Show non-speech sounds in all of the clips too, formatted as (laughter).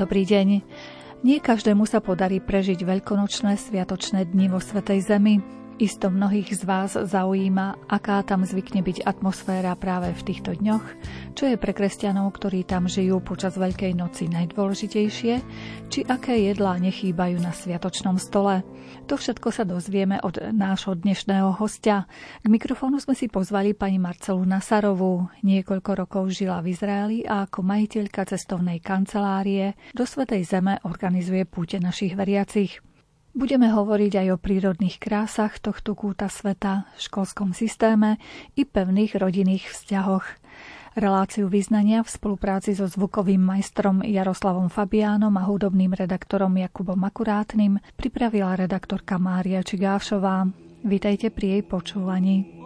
Dobrý deň. Nie každému sa podarí prežiť veľkonočné sviatočné dni vo Svetej Zemi. Isto mnohých z vás zaujíma, aká tam zvykne byť atmosféra práve v týchto dňoch, čo je pre kresťanov, ktorí tam žijú počas Veľkej noci najdôležitejšie, či aké jedlá nechýbajú na sviatočnom stole. To všetko sa dozvieme od nášho dnešného hostia. K mikrofónu sme si pozvali pani Marcelu Nasarovú. Niekoľko rokov žila v Izraeli a ako majiteľka cestovnej kancelárie do Svetej Zeme organizuje púte našich veriacich. Budeme hovoriť aj o prírodných krásach tohto kúta sveta, školskom systéme i pevných rodinných vzťahoch. Reláciu význania v spolupráci so zvukovým majstrom Jaroslavom Fabiánom a hudobným redaktorom Jakubom Akurátnym pripravila redaktorka Mária Čigášová. Vítajte pri jej počúvaní.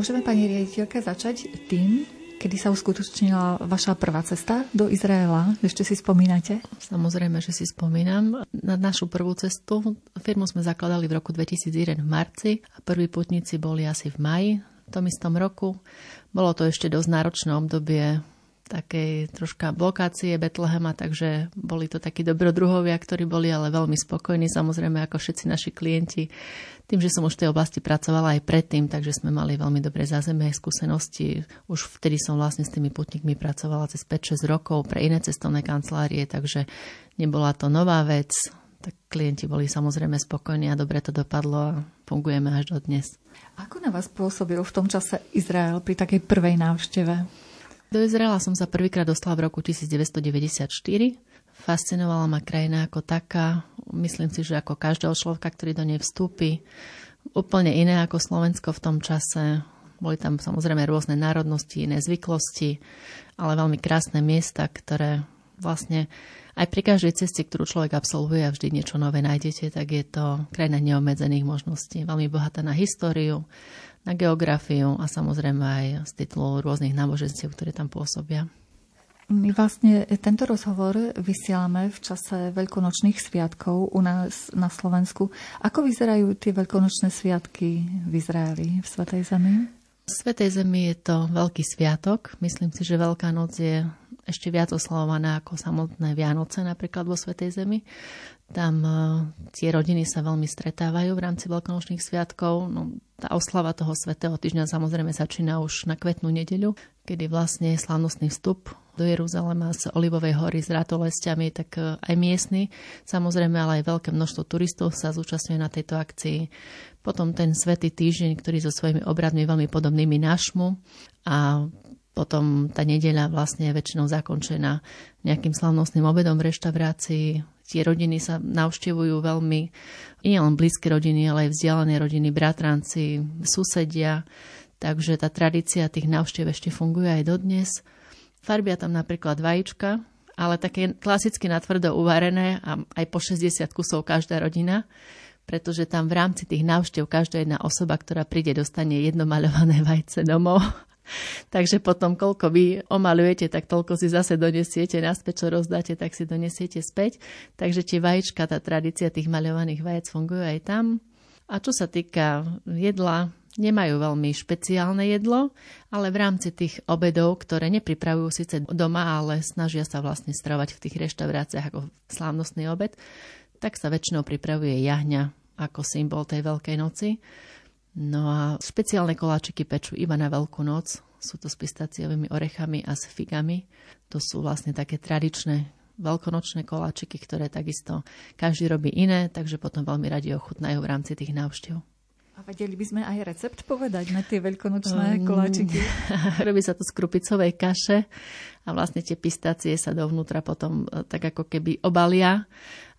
Môžeme, pani riaditeľka, začať tým, kedy sa uskutočnila vaša prvá cesta do Izraela? Ešte si spomínate? Samozrejme, že si spomínam. Na našu prvú cestu firmu sme zakladali v roku 2001 v marci a prví putníci boli asi v maji v tom istom roku. Bolo to ešte dosť náročné obdobie takej troška blokácie Betlehema, takže boli to takí dobrodruhovia, ktorí boli ale veľmi spokojní, samozrejme ako všetci naši klienti. Tým, že som už v tej oblasti pracovala aj predtým, takže sme mali veľmi dobré zázemie skúsenosti. Už vtedy som vlastne s tými putníkmi pracovala cez 5-6 rokov pre iné cestovné kancelárie, takže nebola to nová vec. Tak klienti boli samozrejme spokojní a dobre to dopadlo a fungujeme až do dnes. Ako na vás pôsobil v tom čase Izrael pri takej prvej návšteve? Do Izraela som sa prvýkrát dostala v roku 1994. Fascinovala ma krajina ako taká. Myslím si, že ako každého človeka, ktorý do nej vstúpi, úplne iné ako Slovensko v tom čase. Boli tam samozrejme rôzne národnosti, iné zvyklosti, ale veľmi krásne miesta, ktoré vlastne aj pri každej ceste, ktorú človek absolvuje a vždy niečo nové nájdete, tak je to krajina neobmedzených možností. Veľmi bohatá na históriu, na geografiu a samozrejme aj z titulu rôznych náboženstiev, ktoré tam pôsobia. My vlastne tento rozhovor vysielame v čase veľkonočných sviatkov u nás na Slovensku. Ako vyzerajú tie veľkonočné sviatky v Izraeli, v Svetej Zemi? V Svetej Zemi je to veľký sviatok. Myslím si, že Veľká noc je ešte viac oslavovaná ako samotné Vianoce napríklad vo Svetej Zemi. Tam e, tie rodiny sa veľmi stretávajú v rámci veľkonočných sviatkov. No, tá oslava toho svetého týždňa samozrejme začína už na kvetnú nedeľu, kedy vlastne je slávnostný vstup do Jeruzalema z Olivovej hory s ratolestiami, tak e, aj miestny, samozrejme, ale aj veľké množstvo turistov sa zúčastňuje na tejto akcii. Potom ten svetý týždeň, ktorý so svojimi obradmi veľmi podobnými našmu a potom tá nedeľa vlastne je väčšinou zakončená nejakým slavnostným obedom v reštaurácii, tie rodiny sa navštevujú veľmi, nie len blízke rodiny, ale aj vzdialené rodiny, bratranci, susedia. Takže tá tradícia tých návštev ešte funguje aj dodnes. Farbia tam napríklad vajíčka, ale také klasicky natvrdo uvarené a aj po 60 kusov každá rodina pretože tam v rámci tých návštev každá jedna osoba, ktorá príde, dostane jedno maľované vajce domov Takže potom, koľko vy omalujete, tak toľko si zase donesiete naspäť, čo rozdáte, tak si donesiete späť. Takže tie vajíčka, tá tradícia tých maľovaných vajec funguje aj tam. A čo sa týka jedla, nemajú veľmi špeciálne jedlo, ale v rámci tých obedov, ktoré nepripravujú síce doma, ale snažia sa vlastne stravať v tých reštauráciách ako slávnostný obed, tak sa väčšinou pripravuje jahňa ako symbol tej Veľkej noci. No a špeciálne koláčiky pečú iba na Veľkú noc, Sú to s pistáciovými orechami a s figami. To sú vlastne také tradičné veľkonočné koláčiky, ktoré takisto každý robí iné, takže potom veľmi radi ochutnajú v rámci tých návštev. A vedeli by sme aj recept povedať na tie veľkonočné um, koláčiky? (laughs) Robí sa to z krupicovej kaše a vlastne tie pistácie sa dovnútra potom e, tak ako keby obalia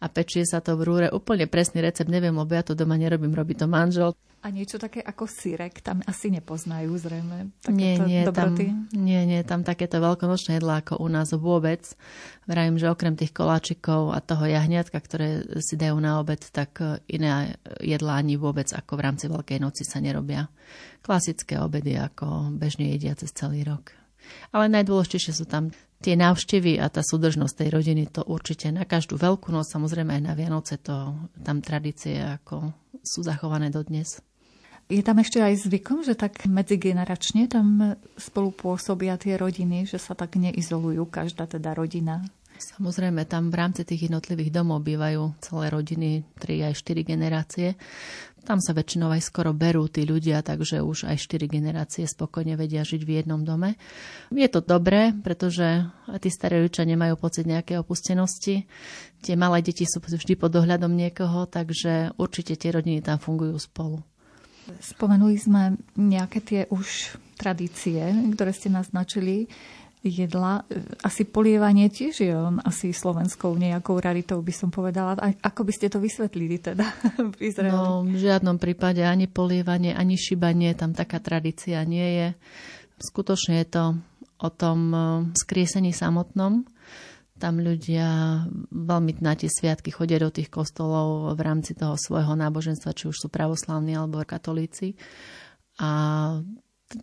a pečie sa to v rúre. Úplne presný recept neviem, lebo ja to doma nerobím, robí to manžel. A niečo také ako syrek tam asi nepoznajú zrejme. Nie, nie, dobroty. tam, nie, nie, tam takéto veľkonočné jedlá ako u nás vôbec. Vravím, že okrem tých koláčikov a toho jahňatka, ktoré si dajú na obed, tak e, iné jedlá ani vôbec ako v rámci Veľkej noci sa nerobia. Klasické obedy ako bežne jedia cez celý rok. Ale najdôležitejšie sú tam tie návštevy a tá súdržnosť tej rodiny, to určite na každú veľkú noc, samozrejme aj na Vianoce, to tam tradície ako sú zachované dodnes. Je tam ešte aj zvykom, že tak medzigeneračne tam spolu pôsobia tie rodiny, že sa tak neizolujú, každá teda rodina? Samozrejme, tam v rámci tých jednotlivých domov bývajú celé rodiny, 3 aj 4 generácie. Tam sa väčšinou aj skoro berú tí ľudia, takže už aj 4 generácie spokojne vedia žiť v jednom dome. Je to dobré, pretože tí starí ľudia nemajú pocit nejakej opustenosti. Tie malé deti sú vždy pod dohľadom niekoho, takže určite tie rodiny tam fungujú spolu. Spomenuli sme nejaké tie už tradície, ktoré ste naznačili jedla. Asi polievanie tiež je on asi slovenskou nejakou raritou, by som povedala. A ako by ste to vysvetlili teda (laughs) v Izraeli? No, v žiadnom prípade ani polievanie, ani šibanie, tam taká tradícia nie je. Skutočne je to o tom skriesení samotnom, tam ľudia veľmi na tie sviatky chodia do tých kostolov v rámci toho svojho náboženstva, či už sú pravoslavní alebo katolíci. A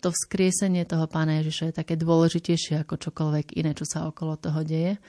to vzkriesenie toho pána Ježiša je také dôležitejšie ako čokoľvek iné, čo sa okolo toho deje.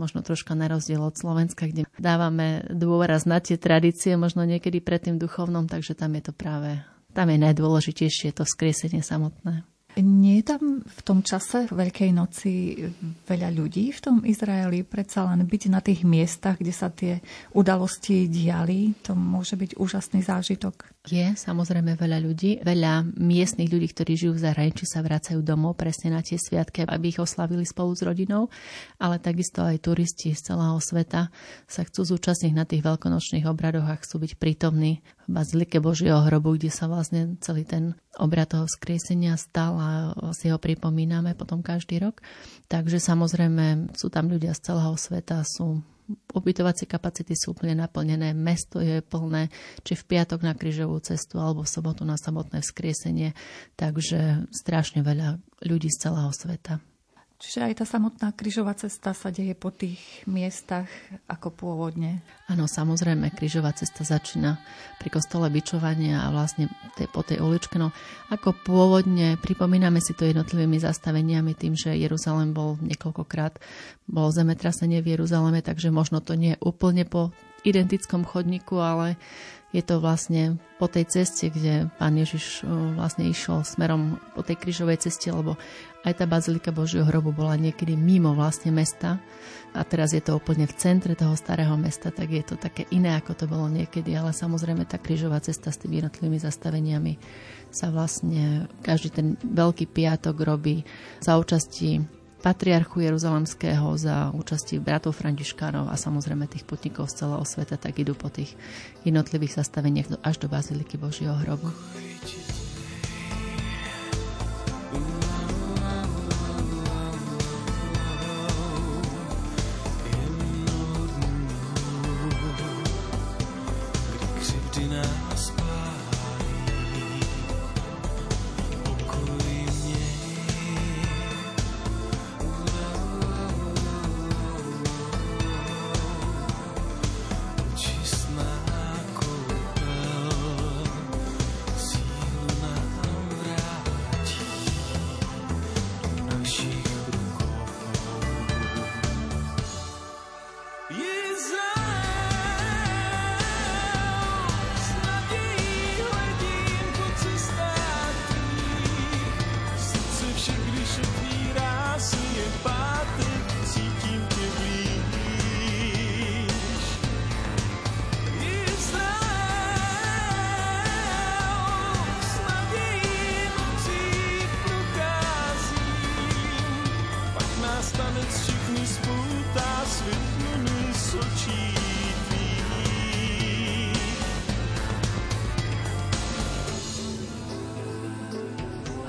Možno troška na rozdiel od Slovenska, kde dávame dôraz na tie tradície, možno niekedy pred tým duchovnom, takže tam je to práve, tam je najdôležitejšie to vzkriesenie samotné. Nie je tam v tom čase Veľkej noci veľa ľudí v tom Izraeli? Predsa len byť na tých miestach, kde sa tie udalosti diali, to môže byť úžasný zážitok. Je samozrejme veľa ľudí, veľa miestnych ľudí, ktorí žijú v zahraničí, sa vracajú domov presne na tie sviatky, aby ich oslavili spolu s rodinou, ale takisto aj turisti z celého sveta sa chcú zúčastniť na tých veľkonočných obradoch a chcú byť prítomní Bazilike Božieho hrobu, kde sa vlastne celý ten obrad toho skriesenia stal a si ho pripomíname potom každý rok. Takže samozrejme sú tam ľudia z celého sveta, sú ubytovacie kapacity sú úplne naplnené, mesto je plné, či v piatok na krížovú cestu alebo v sobotu na samotné vzkriesenie, takže strašne veľa ľudí z celého sveta. Čiže aj tá samotná krížová cesta sa deje po tých miestach ako pôvodne. Áno, samozrejme, krížová cesta začína pri kostole bičovania a vlastne tej, po tej uličke. No, ako pôvodne pripomíname si to jednotlivými zastaveniami tým, že Jeruzalém bol niekoľkokrát, bol zemetrasenie v Jeruzaleme, takže možno to nie je úplne po identickom chodníku, ale je to vlastne po tej ceste, kde pán Ježiš vlastne išiel smerom po tej krížovej ceste, lebo aj tá bazilika Božieho hrobu bola niekedy mimo vlastne mesta. A teraz je to úplne v centre toho starého mesta, tak je to také iné, ako to bolo niekedy, ale samozrejme tá krížová cesta s tými jednotlivými zastaveniami sa vlastne každý ten veľký piatok robí za účasti patriarchu Jeruzalemského za účasti bratov Františkánov a samozrejme tých putníkov z celého sveta, tak idú po tých jednotlivých zastaveniach až do Baziliky Božieho hrobu.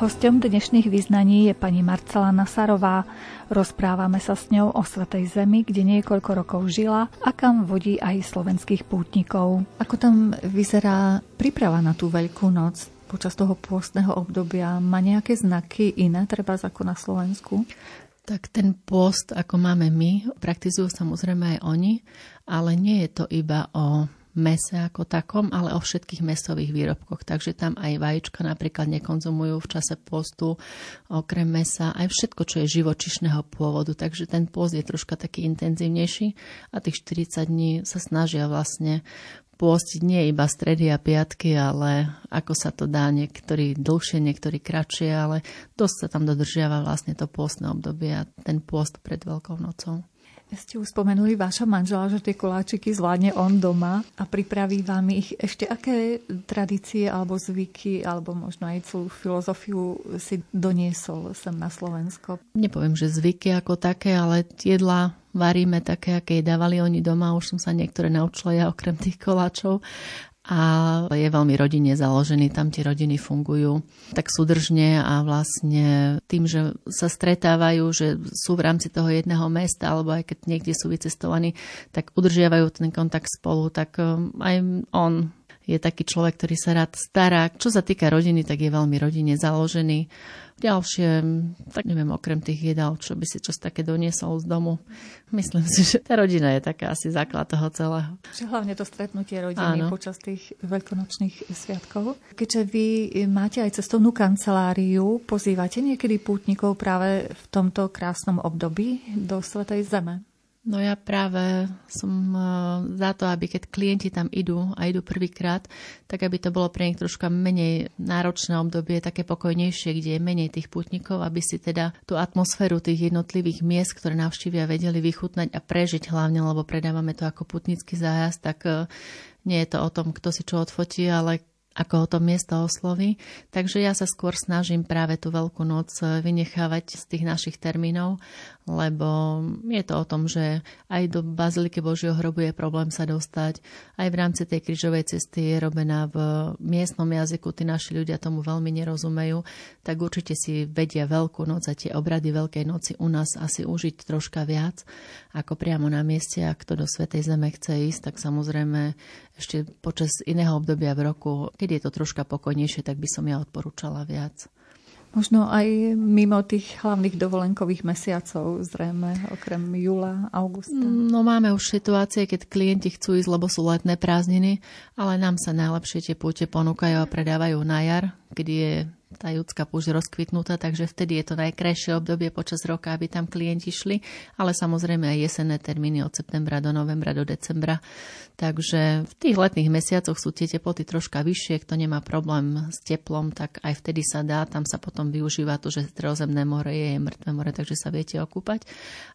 Hostom dnešných vyznaní je pani Marcela Nasarová. Rozprávame sa s ňou o Svetej Zemi, kde niekoľko rokov žila a kam vodí aj slovenských pútnikov. Ako tam vyzerá príprava na tú Veľkú noc? počas toho pôstneho obdobia má nejaké znaky iné, treba ako na Slovensku? Tak ten post, ako máme my, praktizujú samozrejme aj oni, ale nie je to iba o mese ako takom, ale o všetkých mesových výrobkoch. Takže tam aj vajíčka napríklad nekonzumujú v čase postu, okrem mesa, aj všetko, čo je živočišného pôvodu. Takže ten post je troška taký intenzívnejší a tých 40 dní sa snažia vlastne pôstiť nie iba stredy a piatky, ale ako sa to dá, niektorí dlhšie, niektorí kratšie, ale dosť sa tam dodržiava vlastne to pôstne obdobie a ten pôst pred Veľkou nocou. Ste už spomenuli váša manžela, že tie koláčiky zvládne on doma a pripraví vám ich. Ešte aké tradície alebo zvyky, alebo možno aj celú filozofiu si doniesol sem na Slovensko? Nepoviem, že zvyky ako také, ale jedla varíme také, aké dávali oni doma. Už som sa niektoré naučila ja okrem tých koláčov a je veľmi rodine založený, tam tie rodiny fungujú tak súdržne a vlastne tým, že sa stretávajú, že sú v rámci toho jedného mesta alebo aj keď niekde sú vycestovaní, tak udržiavajú ten kontakt spolu, tak um, aj on je taký človek, ktorý sa rád stará. Čo sa týka rodiny, tak je veľmi rodine založený Ďalšie, tak neviem, okrem tých jedál, čo by si čas také doniesol z domu. Myslím si, že tá rodina je taká asi základ toho celého. Že hlavne to stretnutie rodiny Áno. počas tých veľkonočných sviatkov. Keďže vy máte aj cestovnú kanceláriu, pozývate niekedy pútnikov práve v tomto krásnom období do Svetej Zeme? No ja práve som e, za to, aby keď klienti tam idú a idú prvýkrát, tak aby to bolo pre nich troška menej náročné obdobie, také pokojnejšie, kde je menej tých putníkov, aby si teda tú atmosféru tých jednotlivých miest, ktoré navštívia, vedeli vychutnať a prežiť hlavne, lebo predávame to ako putnický zájazd, tak e, nie je to o tom, kto si čo odfotí, ale ako ho to miesto osloví. Takže ja sa skôr snažím práve tú Veľkú noc vynechávať z tých našich termínov, lebo je to o tom, že aj do Baziliky Božieho hrobu je problém sa dostať. Aj v rámci tej krížovej cesty je robená v miestnom jazyku, tí naši ľudia tomu veľmi nerozumejú, tak určite si vedia Veľkú noc a tie obrady Veľkej noci u nás asi užiť troška viac ako priamo na mieste. Ak kto do Svetej Zeme chce ísť, tak samozrejme ešte počas iného obdobia v roku, keď je to troška pokojnejšie, tak by som ja odporúčala viac. Možno aj mimo tých hlavných dovolenkových mesiacov, zrejme, okrem júla, augusta. No máme už situácie, keď klienti chcú ísť, lebo sú letné prázdniny, ale nám sa najlepšie tie púte ponúkajú a predávajú na jar, kedy je tá judská púšť rozkvitnutá, takže vtedy je to najkrajšie obdobie počas roka, aby tam klienti šli, ale samozrejme aj jesenné termíny od septembra do novembra do decembra. Takže v tých letných mesiacoch sú tie teploty troška vyššie, kto nemá problém s teplom, tak aj vtedy sa dá, tam sa potom využíva to, že stredozemné more je mŕtve more, takže sa viete okúpať.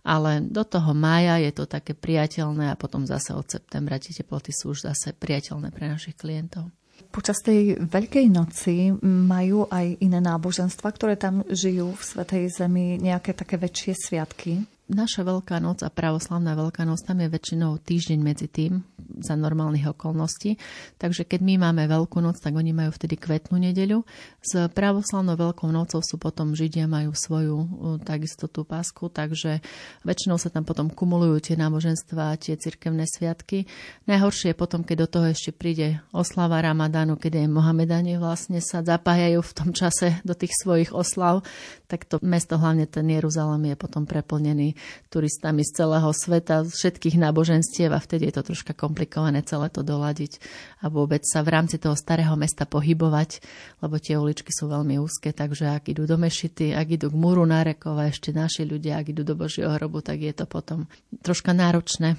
Ale do toho mája je to také priateľné a potom zase od septembra tie teploty sú už zase priateľné pre našich klientov. Počas tej Veľkej noci majú aj iné náboženstva, ktoré tam žijú v Svetej Zemi, nejaké také väčšie sviatky? Naša Veľká noc a pravoslavná Veľká noc tam je väčšinou týždeň medzi tým za normálnych okolností. Takže keď my máme Veľkú noc, tak oni majú vtedy kvetnú nedeľu. S pravoslavnou Veľkou nocou sú potom Židia majú svoju takisto tú pásku, takže väčšinou sa tam potom kumulujú tie náboženstva tie cirkevné sviatky. Najhoršie je potom, keď do toho ešte príde oslava Ramadánu, keď aj Mohamedanie vlastne sa zapájajú v tom čase do tých svojich oslav, tak to mesto, hlavne ten Jeruzalém je potom preplnený turistami z celého sveta, z všetkých náboženstiev a vtedy je to troška komplikované celé to doladiť a vôbec sa v rámci toho starého mesta pohybovať, lebo tie uličky sú veľmi úzke, takže ak idú do Mešity, ak idú k Múru Nárekova, ešte naši ľudia, ak idú do Božieho hrobu, tak je to potom troška náročné.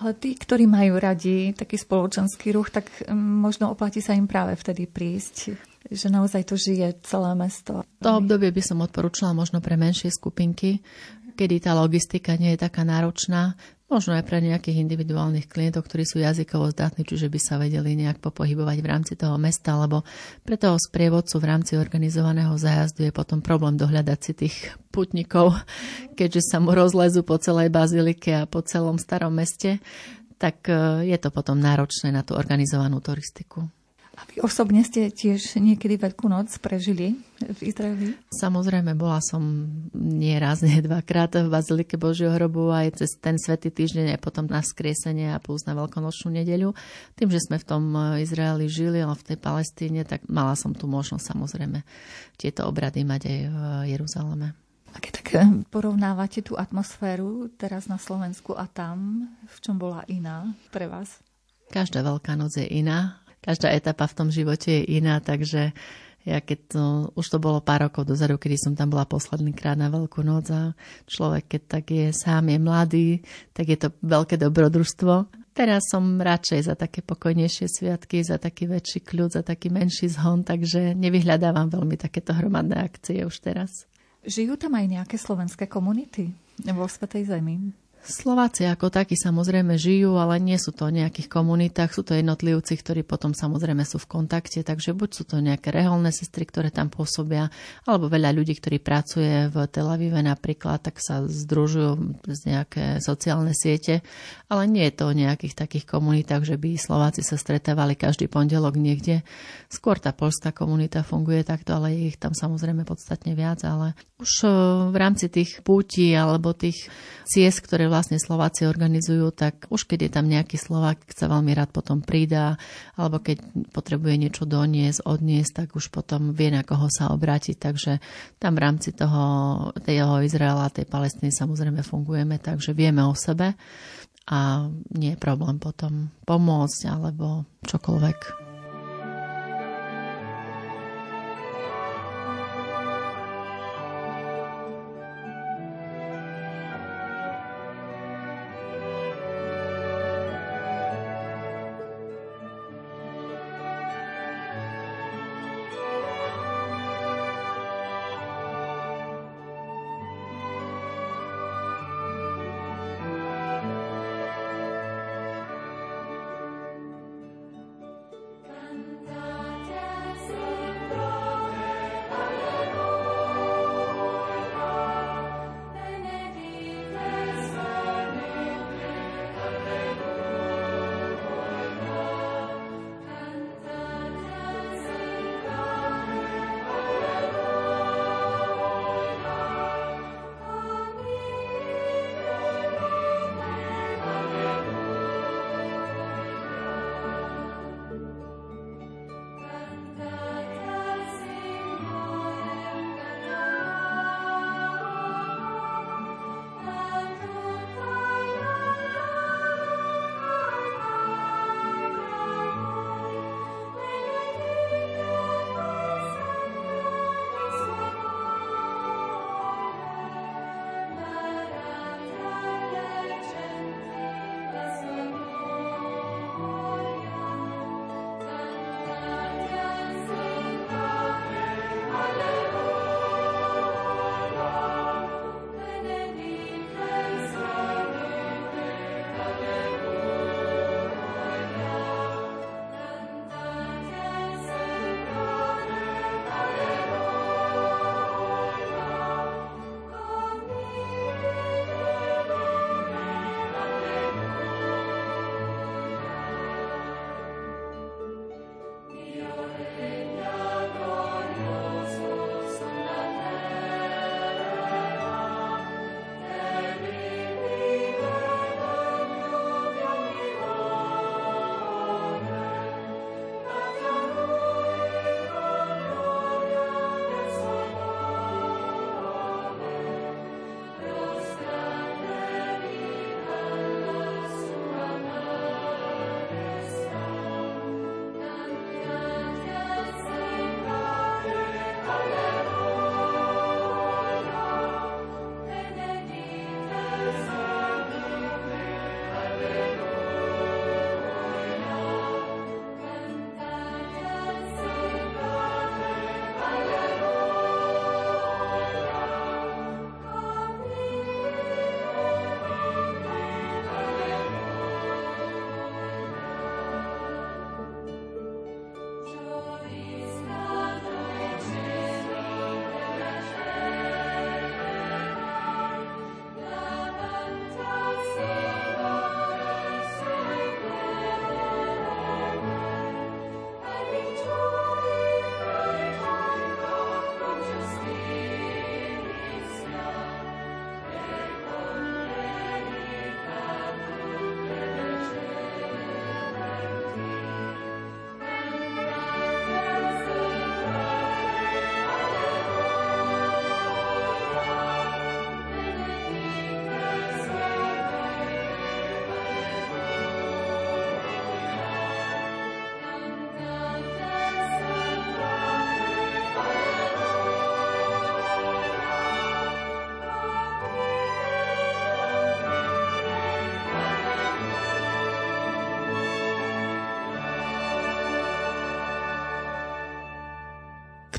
Ale tí, ktorí majú radi taký spoločenský ruch, tak mm, možno oplatí sa im práve vtedy prísť že naozaj to žije celé mesto. To obdobie by som odporúčala možno pre menšie skupinky, kedy tá logistika nie je taká náročná, možno aj pre nejakých individuálnych klientov, ktorí sú jazykovo zdatní, čiže by sa vedeli nejak popohybovať v rámci toho mesta, lebo pre toho sprievodcu v rámci organizovaného zájazdu je potom problém dohľadať si tých putníkov, (laughs) keďže sa mu rozlezu po celej bazilike a po celom starom meste, tak e, je to potom náročné na tú organizovanú turistiku. A vy osobne ste tiež niekedy Veľkú noc prežili v Izraeli? Samozrejme, bola som nie raz, nie dvakrát v Bazilike Božieho hrobu aj cez ten svetý týždeň aj potom na skriesenie a plus na Veľkonočnú nedeľu. Tým, že sme v tom Izraeli žili, ale v tej Palestíne, tak mala som tu možnosť samozrejme tieto obrady mať aj v Jeruzaleme. A keď tak porovnávate tú atmosféru teraz na Slovensku a tam, v čom bola iná pre vás? Každá Veľká noc je iná každá etapa v tom živote je iná, takže ja keď to, už to bolo pár rokov dozadu, kedy som tam bola posledný krát na Veľkú noc a človek, keď tak je sám, je mladý, tak je to veľké dobrodružstvo. Teraz som radšej za také pokojnejšie sviatky, za taký väčší kľud, za taký menší zhon, takže nevyhľadávam veľmi takéto hromadné akcie už teraz. Žijú tam aj nejaké slovenské komunity vo Svetej Zemi? Slováci ako takí samozrejme žijú, ale nie sú to o nejakých komunitách, sú to jednotlivci, ktorí potom samozrejme sú v kontakte, takže buď sú to nejaké reholné sestry, ktoré tam pôsobia, alebo veľa ľudí, ktorí pracuje v Tel Avive napríklad, tak sa združujú z nejaké sociálne siete, ale nie je to o nejakých takých komunitách, že by Slováci sa stretávali každý pondelok niekde. Skôr tá polská komunita funguje takto, ale ich tam samozrejme podstatne viac, ale už eh, v rámci tých púti alebo tých ciest, ktoré vlastne Slováci organizujú, tak už keď je tam nejaký Slovák, sa veľmi rád potom pridá, alebo keď potrebuje niečo doniesť, odniesť, tak už potom vie, na koho sa obrátiť. Takže tam v rámci toho, tej Izraela, tej Palestiny samozrejme fungujeme, takže vieme o sebe a nie je problém potom pomôcť alebo čokoľvek.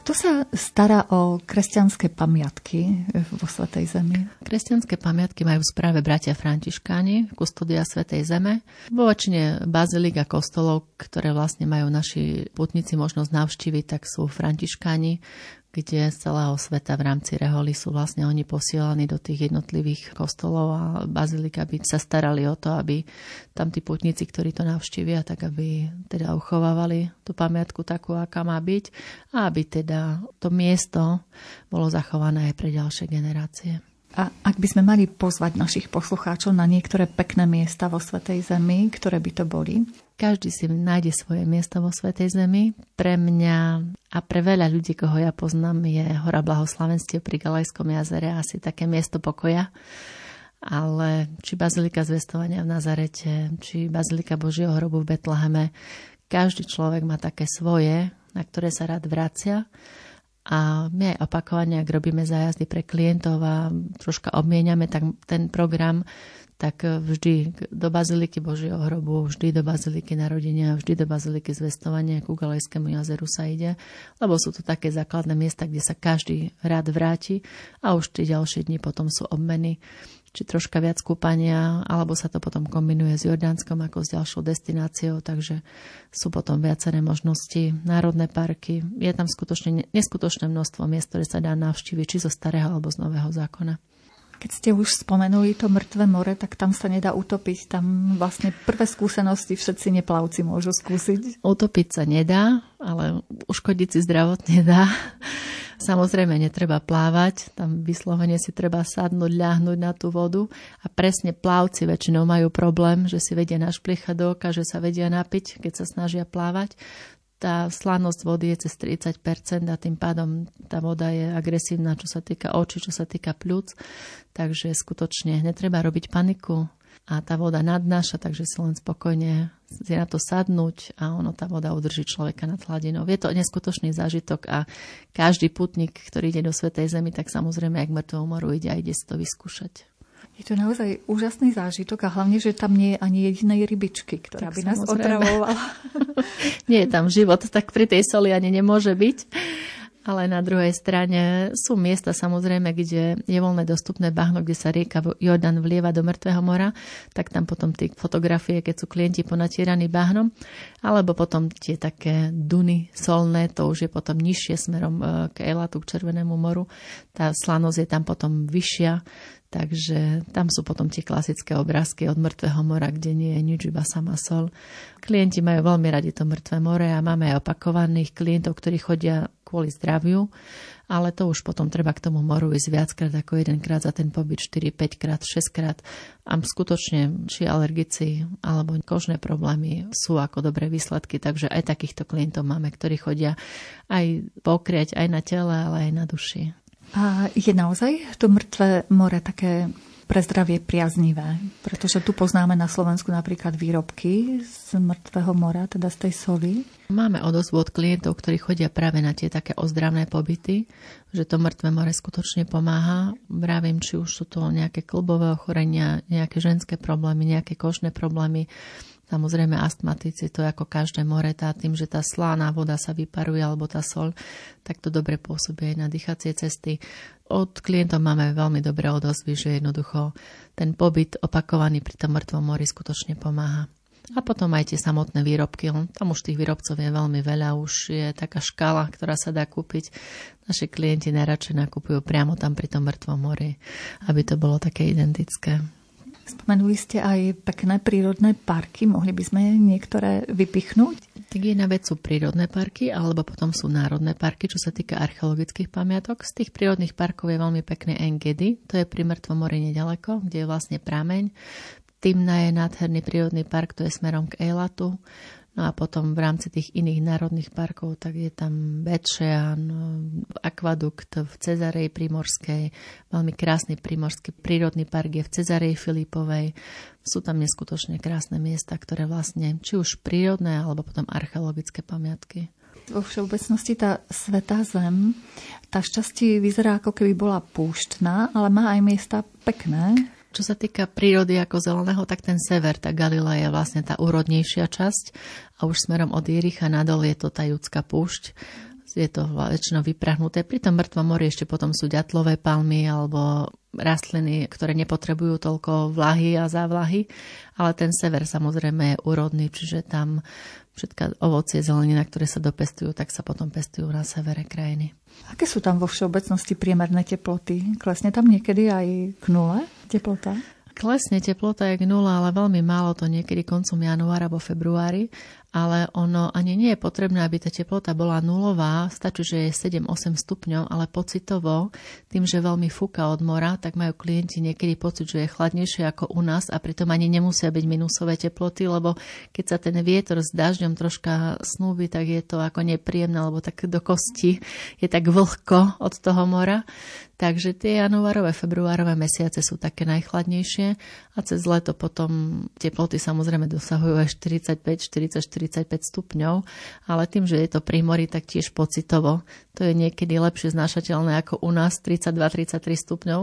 Kto sa stará o kresťanské pamiatky vo Svetej Zemi? Kresťanské pamiatky majú v správe bratia Františkáni, kustodia Svetej Zeme. Vo väčšine bazilík a kostolov, ktoré vlastne majú naši putníci možnosť navštíviť, tak sú Františkáni, kde z celého sveta v rámci Reholi sú vlastne oni posielaní do tých jednotlivých kostolov a bazilika, aby sa starali o to, aby tam tí putníci, ktorí to navštívia, tak aby teda uchovávali tú pamiatku takú, aká má byť a aby teda to miesto bolo zachované aj pre ďalšie generácie. A ak by sme mali pozvať našich poslucháčov na niektoré pekné miesta vo Svetej Zemi, ktoré by to boli? Každý si nájde svoje miesto vo Svetej Zemi. Pre mňa a pre veľa ľudí, koho ja poznám, je Hora Blahoslavenstiev pri Galajskom jazere asi také miesto pokoja. Ale či Bazilika zvestovania v Nazarete, či Bazilika Božieho hrobu v Betleheme, každý človek má také svoje, na ktoré sa rád vracia a my aj opakovane, ak robíme zájazdy pre klientov a troška obmieniame tak ten program, tak vždy do Baziliky Božieho hrobu, vždy do Baziliky narodenia, vždy do Baziliky zvestovania ku Galejskému jazeru sa ide, lebo sú to také základné miesta, kde sa každý rád vráti a už tie ďalšie dni potom sú obmeny či troška viac kúpania, alebo sa to potom kombinuje s Jordánskom ako s ďalšou destináciou, takže sú potom viaceré možnosti. Národné parky, je tam skutočne neskutočné množstvo miest, ktoré sa dá navštíviť, či zo starého alebo z nového zákona. Keď ste už spomenuli to mŕtve more, tak tam sa nedá utopiť. Tam vlastne prvé skúsenosti všetci neplavci môžu skúsiť. Utopiť sa nedá, ale uškodiť si zdravotne dá. Samozrejme, netreba plávať, tam vyslovene si treba sadnúť, ľahnúť na tú vodu a presne plavci väčšinou majú problém, že si vedia našpliechať do oka, že sa vedia napiť, keď sa snažia plávať. Tá slanosť vody je cez 30% a tým pádom tá voda je agresívna, čo sa týka očí, čo sa týka pľúc. Takže skutočne netreba robiť paniku, a tá voda nadnáša, takže si len spokojne si na to sadnúť a ono tá voda udrží človeka nad hladinou. Je to neskutočný zážitok a každý putník, ktorý ide do Svetej Zemi, tak samozrejme, ak mŕtvou moru ide a ide si to vyskúšať. Je to naozaj úžasný zážitok a hlavne, že tam nie je ani jedinej rybičky, ktorá tak by nás otravovala. (laughs) nie je tam život, tak pri tej soli ani nemôže byť. Ale na druhej strane sú miesta samozrejme, kde je voľné dostupné bahno, kde sa rieka Jordan vlieva do Mŕtvého mora, tak tam potom tie fotografie, keď sú klienti ponatieraní bahnom, alebo potom tie také duny solné, to už je potom nižšie smerom e, k Elatu, k Červenému moru. Tá slanosť je tam potom vyššia, Takže tam sú potom tie klasické obrázky od mŕtvého mora, kde nie je nič, iba sama sol. Klienti majú veľmi radi to mŕtve more a máme aj opakovaných klientov, ktorí chodia kvôli zdraviu, ale to už potom treba k tomu moru ísť viackrát ako jedenkrát za ten pobyt, 4, 5 krát, 6 krát. A skutočne, či alergici alebo kožné problémy sú ako dobré výsledky, takže aj takýchto klientov máme, ktorí chodia aj pokrieť aj na tele, ale aj na duši. A je naozaj to mŕtve more také pre zdravie priaznivé? Pretože tu poznáme na Slovensku napríklad výrobky z mŕtvého mora, teda z tej soli. Máme odozvu od klientov, ktorí chodia práve na tie také ozdravné pobyty, že to mŕtve more skutočne pomáha. Vravím, či už sú to nejaké klubové ochorenia, nejaké ženské problémy, nejaké kožné problémy, Samozrejme astmatici, to ako každé more, tá tým, že tá slána voda sa vyparuje alebo tá sol, tak to dobre pôsobí aj na dýchacie cesty. Od klientov máme veľmi dobré odozvy, že jednoducho ten pobyt opakovaný pri tom mŕtvom mori skutočne pomáha. A potom aj tie samotné výrobky. Tam už tých výrobcov je veľmi veľa, už je taká škala, ktorá sa dá kúpiť. Naši klienti najradšej nakupujú priamo tam pri tom mŕtvom mori, aby to bolo také identické. Spomenuli ste aj pekné prírodné parky. Mohli by sme niektoré vypichnúť? Tak jedna vec sú prírodné parky, alebo potom sú národné parky, čo sa týka archeologických pamiatok. Z tých prírodných parkov je veľmi pekný Engedy, to je pri Mŕtvom mori nedaleko, kde je vlastne prameň. Timna je nádherný prírodný park, to je smerom k Eilatu. No a potom v rámci tých iných národných parkov, tak je tam Bečean, akvadukt v Cezarej Primorskej, veľmi krásny primorský prírodný park je v Cezarej Filipovej. Sú tam neskutočne krásne miesta, ktoré vlastne, či už prírodné, alebo potom archeologické pamiatky. Vo všeobecnosti tá Svetá Zem, tá šťastie vyzerá ako keby bola púštna, ale má aj miesta pekné. Čo sa týka prírody ako zeleného, tak ten sever, tá Galila je vlastne tá úrodnejšia časť a už smerom od Jericha nadol je to tá judská púšť je to väčšinou vyprahnuté. Pri tom mŕtvom mori ešte potom sú ďatlové palmy alebo rastliny, ktoré nepotrebujú toľko vlahy a závlahy, ale ten sever samozrejme je úrodný, čiže tam všetká ovocie, zelenina, ktoré sa dopestujú, tak sa potom pestujú na severe krajiny. Aké sú tam vo všeobecnosti priemerné teploty? Klesne tam niekedy aj k nule teplota? Klesne teplota je k nula, ale veľmi málo to niekedy koncom januára alebo februári ale ono ani nie je potrebné, aby tá teplota bola nulová, stačí, že je 7-8 stupňov, ale pocitovo, tým, že veľmi fúka od mora, tak majú klienti niekedy pocit, že je chladnejšie ako u nás a pritom ani nemusia byť minusové teploty, lebo keď sa ten vietor s dažďom troška snúbi, tak je to ako nepríjemné, lebo tak do kosti je tak vlhko od toho mora. Takže tie januárové, februárové mesiace sú také najchladnejšie a cez leto potom teploty samozrejme dosahujú aj 45, 40, 45 stupňov, ale tým, že je to pri mori, tak tiež pocitovo. To je niekedy lepšie znášateľné ako u nás 32-33 stupňov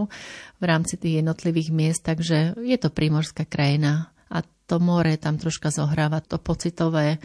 v rámci tých jednotlivých miest, takže je to primorská krajina a to more tam troška zohráva to pocitové,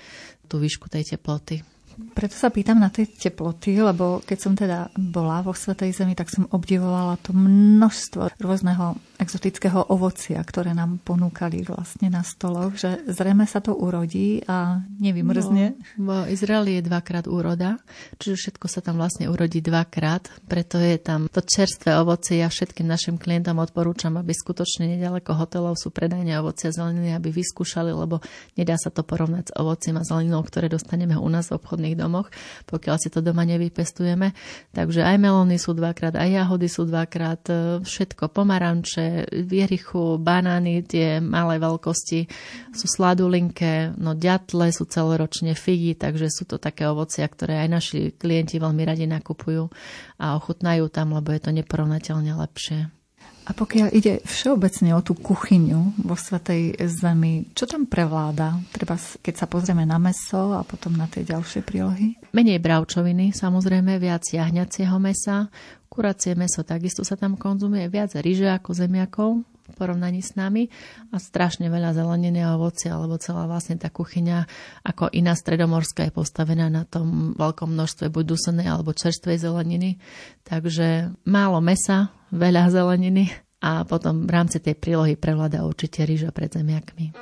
tú výšku tej teploty. Preto sa pýtam na tie teploty, lebo keď som teda bola vo Svetej Zemi, tak som obdivovala to množstvo rôzneho exotického ovocia, ktoré nám ponúkali vlastne na stoloch, že zrejme sa to urodí a nevymrzne. No, v Izraeli je dvakrát úroda, čiže všetko sa tam vlastne urodí dvakrát, preto je tam to čerstvé ovocie. Ja všetkým našim klientom odporúčam, aby skutočne nedaleko hotelov sú predajne ovocia a zeleniny, aby vyskúšali, lebo nedá sa to porovnať s ovocím a zeleninou, ktoré dostaneme u nás v obchodných domoch, pokiaľ si to doma nevypestujeme. Takže aj melóny sú dvakrát, aj jahody sú dvakrát, e, všetko, pomaranče, že vierichu, banány, tie malé veľkosti sú sladulinké, no ďatle sú celoročne figy, takže sú to také ovocia, ktoré aj naši klienti veľmi radi nakupujú a ochutnajú tam, lebo je to neporovnateľne lepšie. A pokiaľ ide všeobecne o tú kuchyňu vo Svetej Zemi, čo tam prevláda? Treba, keď sa pozrieme na meso a potom na tie ďalšie prílohy? Menej bravčoviny, samozrejme, viac jahňacieho mesa. Kuracie meso takisto sa tam konzumuje, viac ryže ako zemiakov v porovnaní s nami a strašne veľa zeleniny a ovocia, alebo celá vlastne tá kuchyňa ako iná stredomorská je postavená na tom veľkom množstve buď dusenej alebo čerstvej zeleniny. Takže málo mesa, veľa zeleniny a potom v rámci tej prílohy prevláda určite rýža pred zemiakmi.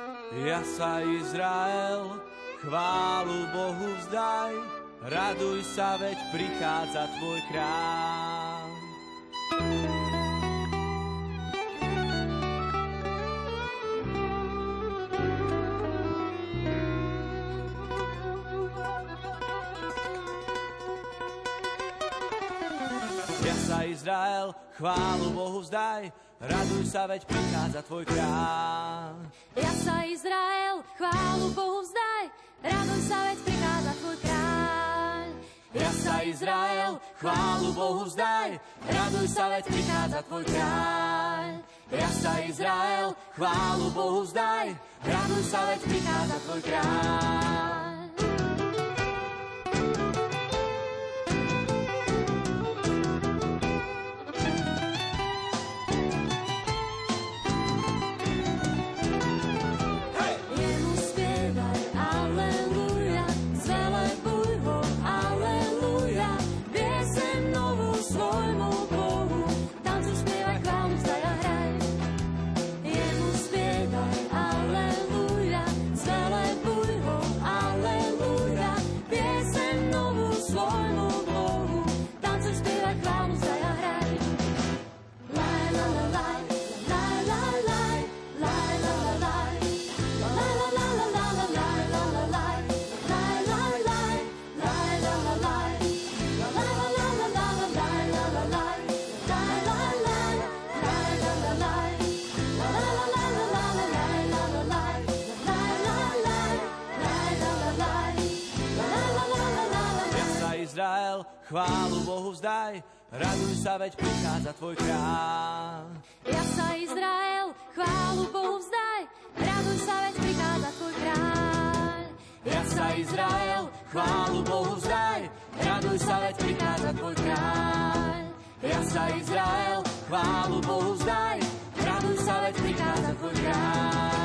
Ja sa Izrael, chválu Bohu vzdaj, raduj sa, veď prichádza tvoj kráľ. Izrael, chválu Bohu vzdaj, raduj sa, veď prichádza tvoj kráľ. Ja sa Izrael, chválu Bohu vzdaj, raduj sa, veď prichádza tvoj kráľ. Ja sa Izrael, chválu Bohu vzdaj, raduj sa, veď prichádza tvoj kráľ. Ja sa Izrael, chválu Bohu vzdaj, raduj sa, veď prichádza tvoj kráľ. Chválu Bohu vzdaj, raduj sa, veď prichádza tvoj kráľ. Ja sa Izrael, chválu Bohu vzdaj, raduj sa, veď prichádza tvoj kráľ. Ja sa Izrael, chválu Bohu vzdaj, raduj sa, veď prichádza tvoj kráľ. Ja sa Izrael, chválu Bohu vzdaj, raduj sa, veď prichádza tvoj kráľ.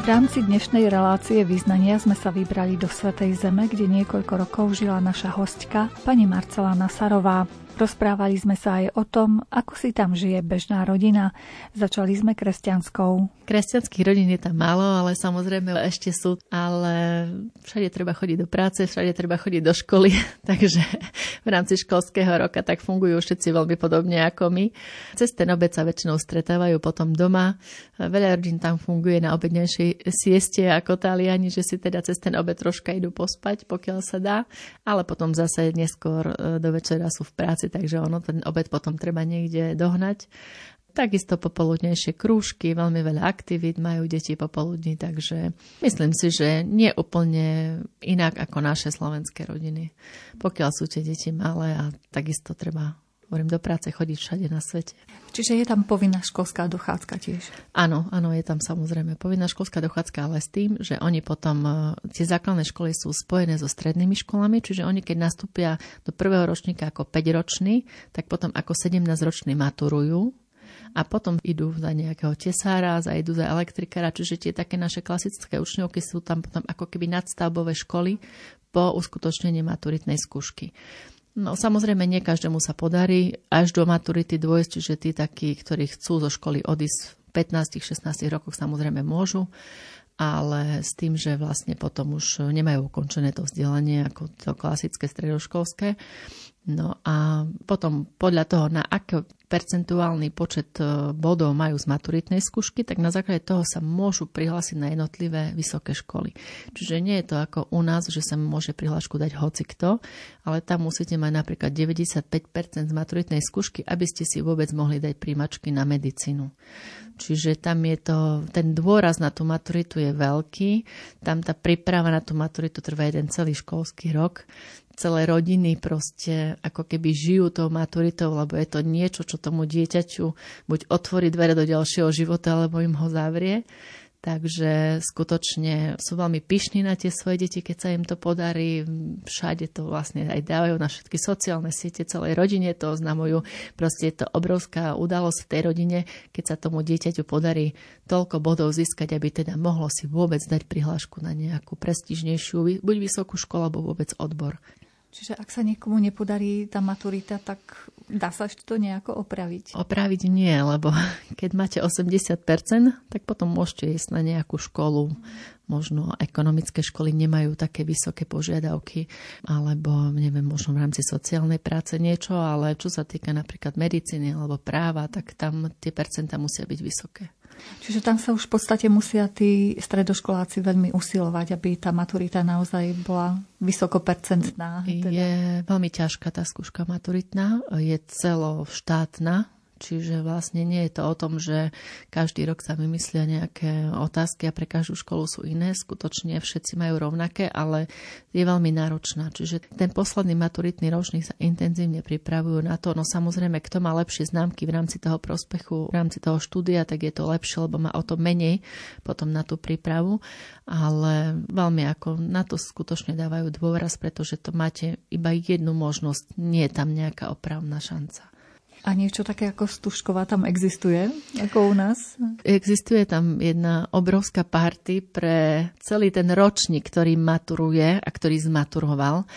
V rámci dnešnej relácie význania sme sa vybrali do Svetej Zeme, kde niekoľko rokov žila naša hostka, pani Marcela Nasarová. Rozprávali sme sa aj o tom, ako si tam žije bežná rodina. Začali sme kresťanskou. Kresťanských rodín je tam málo, ale samozrejme ešte sú, ale všade treba chodiť do práce, všade treba chodiť do školy, (laughs) takže v rámci školského roka tak fungujú všetci veľmi podobne ako my. Cez ten obed sa väčšinou stretávajú potom doma. Veľa rodín tam funguje na obednejšej sieste ako Taliani, že si teda cez ten obed troška idú pospať, pokiaľ sa dá, ale potom zase neskôr e, do večera sú v práci, takže ono ten obed potom treba niekde dohnať. Takisto popoludnejšie krúžky, veľmi veľa aktivít majú deti popoludní, takže myslím si, že nie úplne inak ako naše slovenské rodiny. Pokiaľ sú tie deti malé a takisto treba hovorím, do práce chodiť všade na svete. Čiže je tam povinná školská dochádzka tiež? Áno, áno, je tam samozrejme povinná školská dochádzka, ale s tým, že oni potom, e, tie základné školy sú spojené so strednými školami, čiže oni keď nastúpia do prvého ročníka ako 5-roční, tak potom ako 17-roční maturujú a potom idú za nejakého tesára, za idú za elektrikára, čiže tie také naše klasické učňovky sú tam potom ako keby nadstavbové školy po uskutočnení maturitnej skúšky. No samozrejme, nie každému sa podarí až do maturity dôjsť, čiže tí takí, ktorí chcú zo školy odísť v 15-16 rokoch samozrejme môžu, ale s tým, že vlastne potom už nemajú ukončené to vzdelanie ako to klasické stredoškolské. No a potom podľa toho, na aký percentuálny počet e, bodov majú z maturitnej skúšky, tak na základe toho sa môžu prihlásiť na jednotlivé vysoké školy. Čiže nie je to ako u nás, že sa môže prihlášku dať hoci kto, ale tam musíte mať napríklad 95% z maturitnej skúšky, aby ste si vôbec mohli dať príjmačky na medicínu. Čiže tam je to, ten dôraz na tú maturitu je veľký, tam tá príprava na tú maturitu trvá jeden celý školský rok celé rodiny proste ako keby žijú tou maturitou, lebo je to niečo, čo tomu dieťaťu buď otvorí dvere do ďalšieho života, alebo im ho zavrie. Takže skutočne sú veľmi pyšní na tie svoje deti, keď sa im to podarí. Všade to vlastne aj dávajú na všetky sociálne siete, celej rodine to oznamujú. Proste je to obrovská udalosť v tej rodine, keď sa tomu dieťaťu podarí toľko bodov získať, aby teda mohlo si vôbec dať prihlášku na nejakú prestižnejšiu, buď vysokú školu, alebo vôbec odbor. Čiže ak sa niekomu nepodarí tá maturita, tak dá sa ešte to nejako opraviť? Opraviť nie, lebo (laughs) keď máte 80%, tak potom môžete ísť na nejakú školu. Možno ekonomické školy nemajú také vysoké požiadavky, alebo neviem, možno v rámci sociálnej práce niečo, ale čo sa týka napríklad medicíny alebo práva, tak tam tie percentá musia byť vysoké. Čiže tam sa už v podstate musia tí stredoškoláci veľmi usilovať, aby tá maturita naozaj bola vysokopercentná. Teda. Je veľmi ťažká tá skúška maturitná, je celoštátna, Čiže vlastne nie je to o tom, že každý rok sa vymyslia nejaké otázky a pre každú školu sú iné. Skutočne všetci majú rovnaké, ale je veľmi náročná. Čiže ten posledný maturitný ročník sa intenzívne pripravujú na to. No samozrejme, kto má lepšie známky v rámci toho prospechu, v rámci toho štúdia, tak je to lepšie, lebo má o to menej potom na tú prípravu. Ale veľmi ako na to skutočne dávajú dôraz, pretože to máte iba jednu možnosť. Nie je tam nejaká opravná šanca. A niečo také ako Stužková tam existuje, ako u nás? Existuje tam jedna obrovská party pre celý ten ročník, ktorý maturuje a ktorý zmaturoval.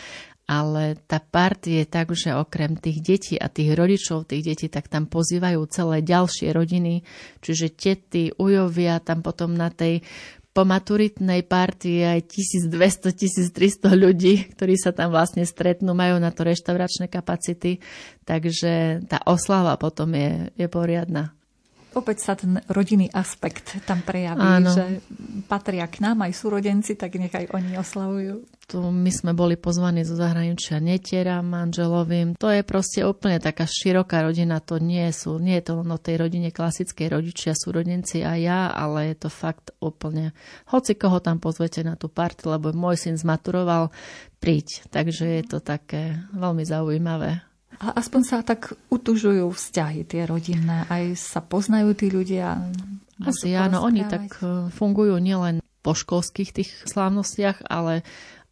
Ale tá party je tak, že okrem tých detí a tých rodičov tých detí, tak tam pozývajú celé ďalšie rodiny, čiže tety, ujovia, tam potom na tej po maturitnej partii aj 1200-1300 ľudí, ktorí sa tam vlastne stretnú, majú na to reštauračné kapacity, takže tá oslava potom je, je poriadna opäť sa ten rodinný aspekt tam prejaví, Áno. že patria k nám aj súrodenci, tak nechaj oni oslavujú. Tu my sme boli pozvaní zo zahraničia netiera manželovým. To je proste úplne taká široká rodina. To nie, sú, nie je to len o tej rodine klasickej rodičia, súrodenci a ja, ale je to fakt úplne... Hoci koho tam pozvete na tú party, lebo môj syn zmaturoval, príď. Takže je to také veľmi zaujímavé. A aspoň sa tak utužujú vzťahy tie rodinné, aj sa poznajú tí ľudia. Asi áno, oni tak e, fungujú nielen po školských tých slávnostiach, ale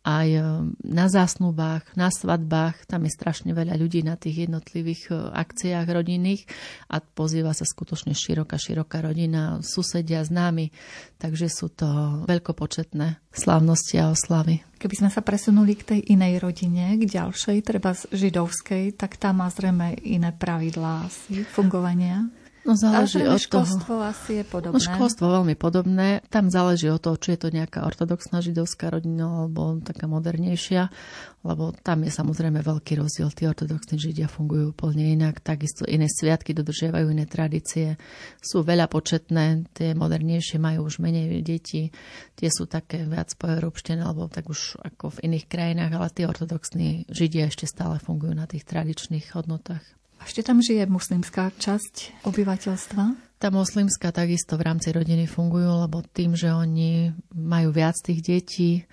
aj e, na zásnubách, na svadbách. Tam je strašne veľa ľudí na tých jednotlivých e, akciách rodinných a pozýva sa skutočne široká, široká rodina, susedia, známi. Takže sú to veľkopočetné slávnosti a oslavy. Keby sme sa presunuli k tej inej rodine, k ďalšej, treba z židovskej, tak tá má zrejme iné pravidlá asi fungovania. No záleží od školstvo toho. asi je podobné. No školstvo veľmi podobné. Tam záleží od toho, či je to nejaká ortodoxná židovská rodina alebo taká modernejšia, lebo tam je samozrejme veľký rozdiel. Tí ortodoxní židia fungujú úplne inak, takisto iné sviatky dodržiavajú iné tradície. Sú veľa početné, tie modernejšie majú už menej detí, tie sú také viac poeurópštené, alebo tak už ako v iných krajinách, ale tí ortodoxní židia ešte stále fungujú na tých tradičných hodnotách. Ešte tam žije muslimská časť obyvateľstva? Tá moslimská takisto v rámci rodiny fungujú, lebo tým, že oni majú viac tých detí,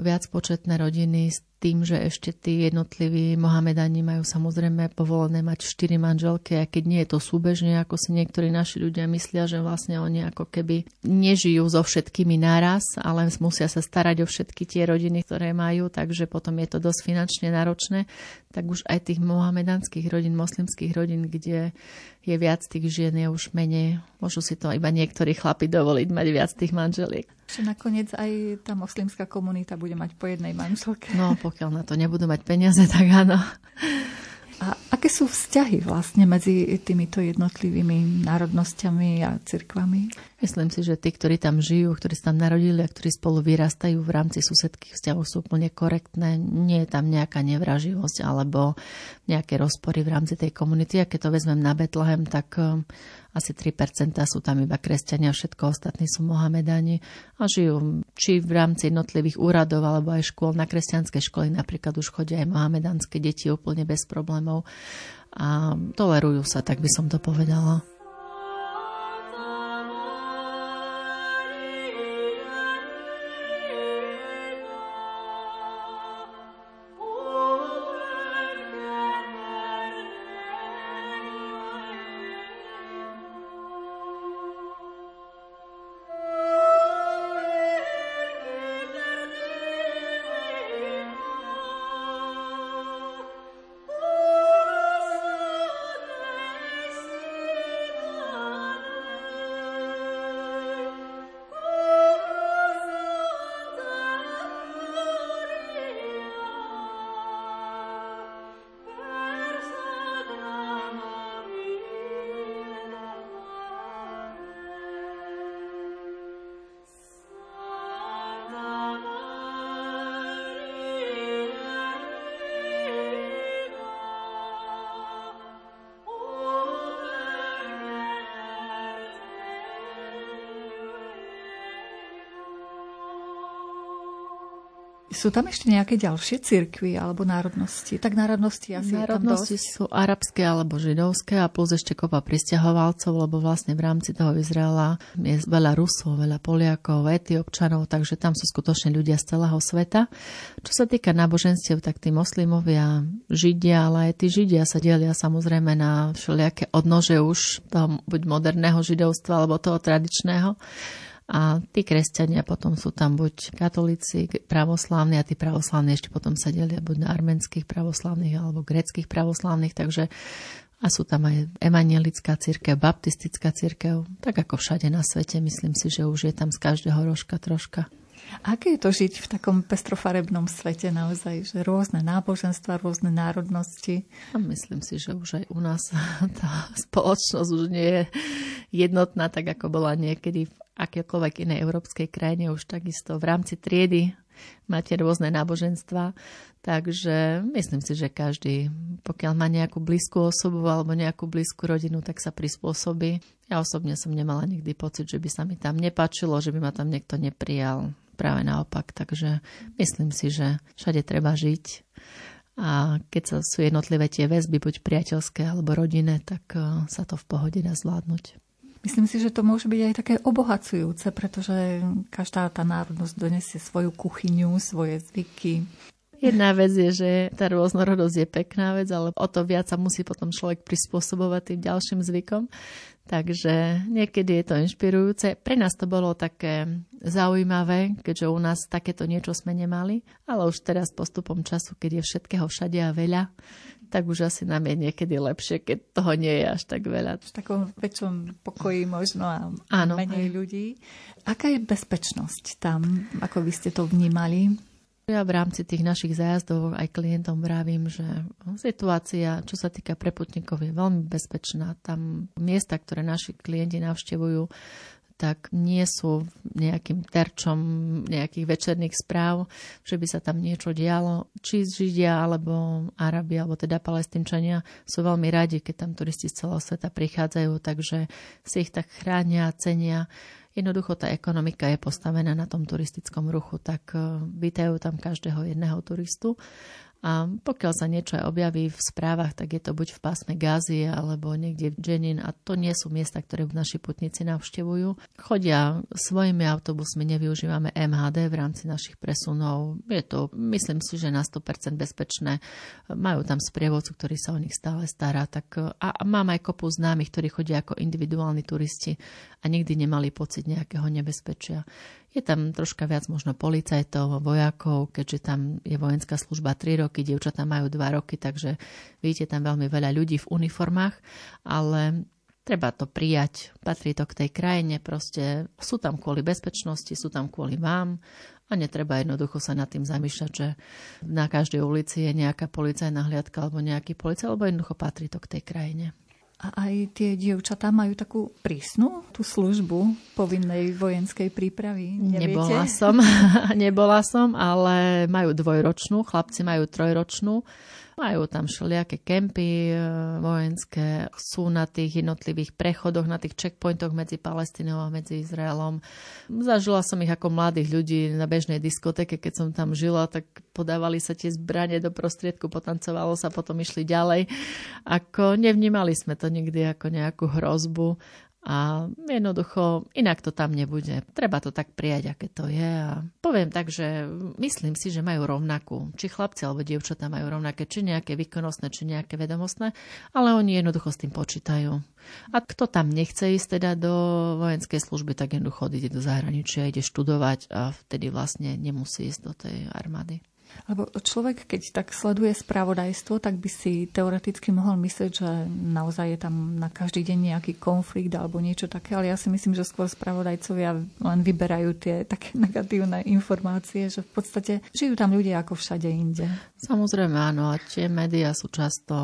viac početné rodiny, tým, že ešte tí jednotliví Mohamedani majú samozrejme povolené mať štyri manželky, a keď nie je to súbežne, ako si niektorí naši ľudia myslia, že vlastne oni ako keby nežijú so všetkými naraz, ale musia sa starať o všetky tie rodiny, ktoré majú, takže potom je to dosť finančne náročné, tak už aj tých mohamedanských rodín, moslimských rodín, kde je viac tých žien, je už menej. Môžu si to iba niektorí chlapi dovoliť mať viac tých manželiek. Že nakoniec aj tá moslimská komunita bude mať po jednej manželke. No, pokiaľ na to nebudú mať peniaze, (laughs) tak áno. A aké sú vzťahy vlastne medzi týmito jednotlivými národnosťami a cirkvami? Myslím si, že tí, ktorí tam žijú, ktorí sa tam narodili a ktorí spolu vyrastajú v rámci susedských vzťahov sú úplne korektné. Nie je tam nejaká nevraživosť alebo nejaké rozpory v rámci tej komunity. A keď to vezmem na Betlehem, tak asi 3% sú tam iba kresťania, všetko ostatní sú Mohamedáni a žijú či v rámci jednotlivých úradov alebo aj škôl. Na kresťanské školy napríklad už chodia aj mohamedánske deti úplne bez problémov a tolerujú sa, tak by som to povedala. Sú tam ešte nejaké ďalšie cirkvy alebo národnosti? Tak národnosti asi Národnosti sú arabské alebo židovské a plus ešte kopa pristahovalcov, lebo vlastne v rámci toho Izraela je veľa Rusov, veľa Poliakov, Etiopčanov, takže tam sú skutočne ľudia z celého sveta. Čo sa týka náboženstiev, tak tí moslimovia, židia, ale aj tí židia sa delia samozrejme na všelijaké odnože už toho buď moderného židovstva alebo toho tradičného. A tí kresťania potom sú tam buď katolíci, pravoslávni a tí pravoslávni ešte potom sa delia buď na arménskych pravoslávnych alebo greckých pravoslávnych, takže a sú tam aj evangelická církev, baptistická církev, tak ako všade na svete. Myslím si, že už je tam z každého rožka troška. Aké je to žiť v takom pestrofarebnom svete naozaj, že rôzne náboženstva, rôzne národnosti? A myslím si, že už aj u nás (laughs) tá spoločnosť už nie je jednotná, tak ako bola niekedy v akékoľvek inej európskej krajine, už takisto v rámci triedy máte rôzne náboženstva, takže myslím si, že každý, pokiaľ má nejakú blízku osobu alebo nejakú blízku rodinu, tak sa prispôsobí. Ja osobne som nemala nikdy pocit, že by sa mi tam nepačilo, že by ma tam niekto neprijal práve naopak. Takže myslím si, že všade treba žiť a keď sa sú jednotlivé tie väzby, buď priateľské alebo rodinné, tak eh, sa to v pohode dá zvládnuť. Myslím si, že to môže byť aj také obohacujúce, pretože každá tá národnosť donesie svoju kuchyňu, svoje zvyky. Jedna vec je, že tá rôznorodosť je pekná vec, ale o to viac sa musí potom človek prispôsobovať tým ďalším zvykom. Takže niekedy je to inšpirujúce. Pre nás to bolo také zaujímavé, keďže u nás takéto niečo sme nemali, ale už teraz postupom času, keď je všetkého všade a veľa, tak už asi nám je niekedy lepšie, keď toho nie je až tak veľa. V takom väčšom pokoji možno a Áno, menej aj. ľudí. Aká je bezpečnosť tam, ako by ste to vnímali? Ja v rámci tých našich zájazdov aj klientom vravím, že situácia, čo sa týka preputníkov, je veľmi bezpečná. Tam miesta, ktoré naši klienti navštevujú, tak nie sú nejakým terčom nejakých večerných správ, že by sa tam niečo dialo. Či Židia, alebo Arabi, alebo teda palestinčania sú veľmi radi, keď tam turisti z celého sveta prichádzajú, takže si ich tak chránia, cenia Jednoducho tá ekonomika je postavená na tom turistickom ruchu, tak eh, vítajú tam každého jedného turistu a pokiaľ sa niečo aj objaví v správach, tak je to buď v pásme Gázie alebo niekde v Dženin a to nie sú miesta, ktoré naši putníci navštevujú. Chodia svojimi autobusmi, nevyužívame MHD v rámci našich presunov. Je to, myslím si, že na 100% bezpečné. Majú tam sprievodcu, ktorý sa o nich stále stará. Tak, a mám aj kopu známych, ktorí chodia ako individuálni turisti a nikdy nemali pocit nejakého nebezpečia. Je tam troška viac možno policajtov, vojakov, keďže tam je vojenská služba 3 roky, dievčatá majú 2 roky, takže vidíte tam veľmi veľa ľudí v uniformách, ale treba to prijať. Patrí to k tej krajine, proste sú tam kvôli bezpečnosti, sú tam kvôli vám a netreba jednoducho sa nad tým zamýšľať, že na každej ulici je nejaká policajná hliadka alebo nejaký policaj, alebo jednoducho patrí to k tej krajine. A aj tie dievčatá majú takú prísnu tú službu povinnej vojenskej prípravy? Neviete? Nebola som, (laughs) nebola som, ale majú dvojročnú, chlapci majú trojročnú. Majú tam všelijaké kempy e, vojenské, sú na tých jednotlivých prechodoch, na tých checkpointoch medzi Palestinou a medzi Izraelom. Zažila som ich ako mladých ľudí na bežnej diskoteke, keď som tam žila, tak podávali sa tie zbranie do prostriedku, potancovalo sa, potom išli ďalej. Ako nevnímali sme to nikdy ako nejakú hrozbu a jednoducho inak to tam nebude. Treba to tak prijať, aké to je. A poviem tak, že myslím si, že majú rovnakú. Či chlapci alebo dievčatá majú rovnaké, či nejaké výkonnostné, či nejaké vedomostné, ale oni jednoducho s tým počítajú. A kto tam nechce ísť teda do vojenskej služby, tak jednoducho ide do zahraničia, ide študovať a vtedy vlastne nemusí ísť do tej armády. Lebo človek, keď tak sleduje spravodajstvo, tak by si teoreticky mohol myslieť, že naozaj je tam na každý deň nejaký konflikt alebo niečo také, ale ja si myslím, že skôr spravodajcovia len vyberajú tie také (laughs) negatívne informácie, že v podstate žijú tam ľudia ako všade inde. Samozrejme áno, a tie médiá sú často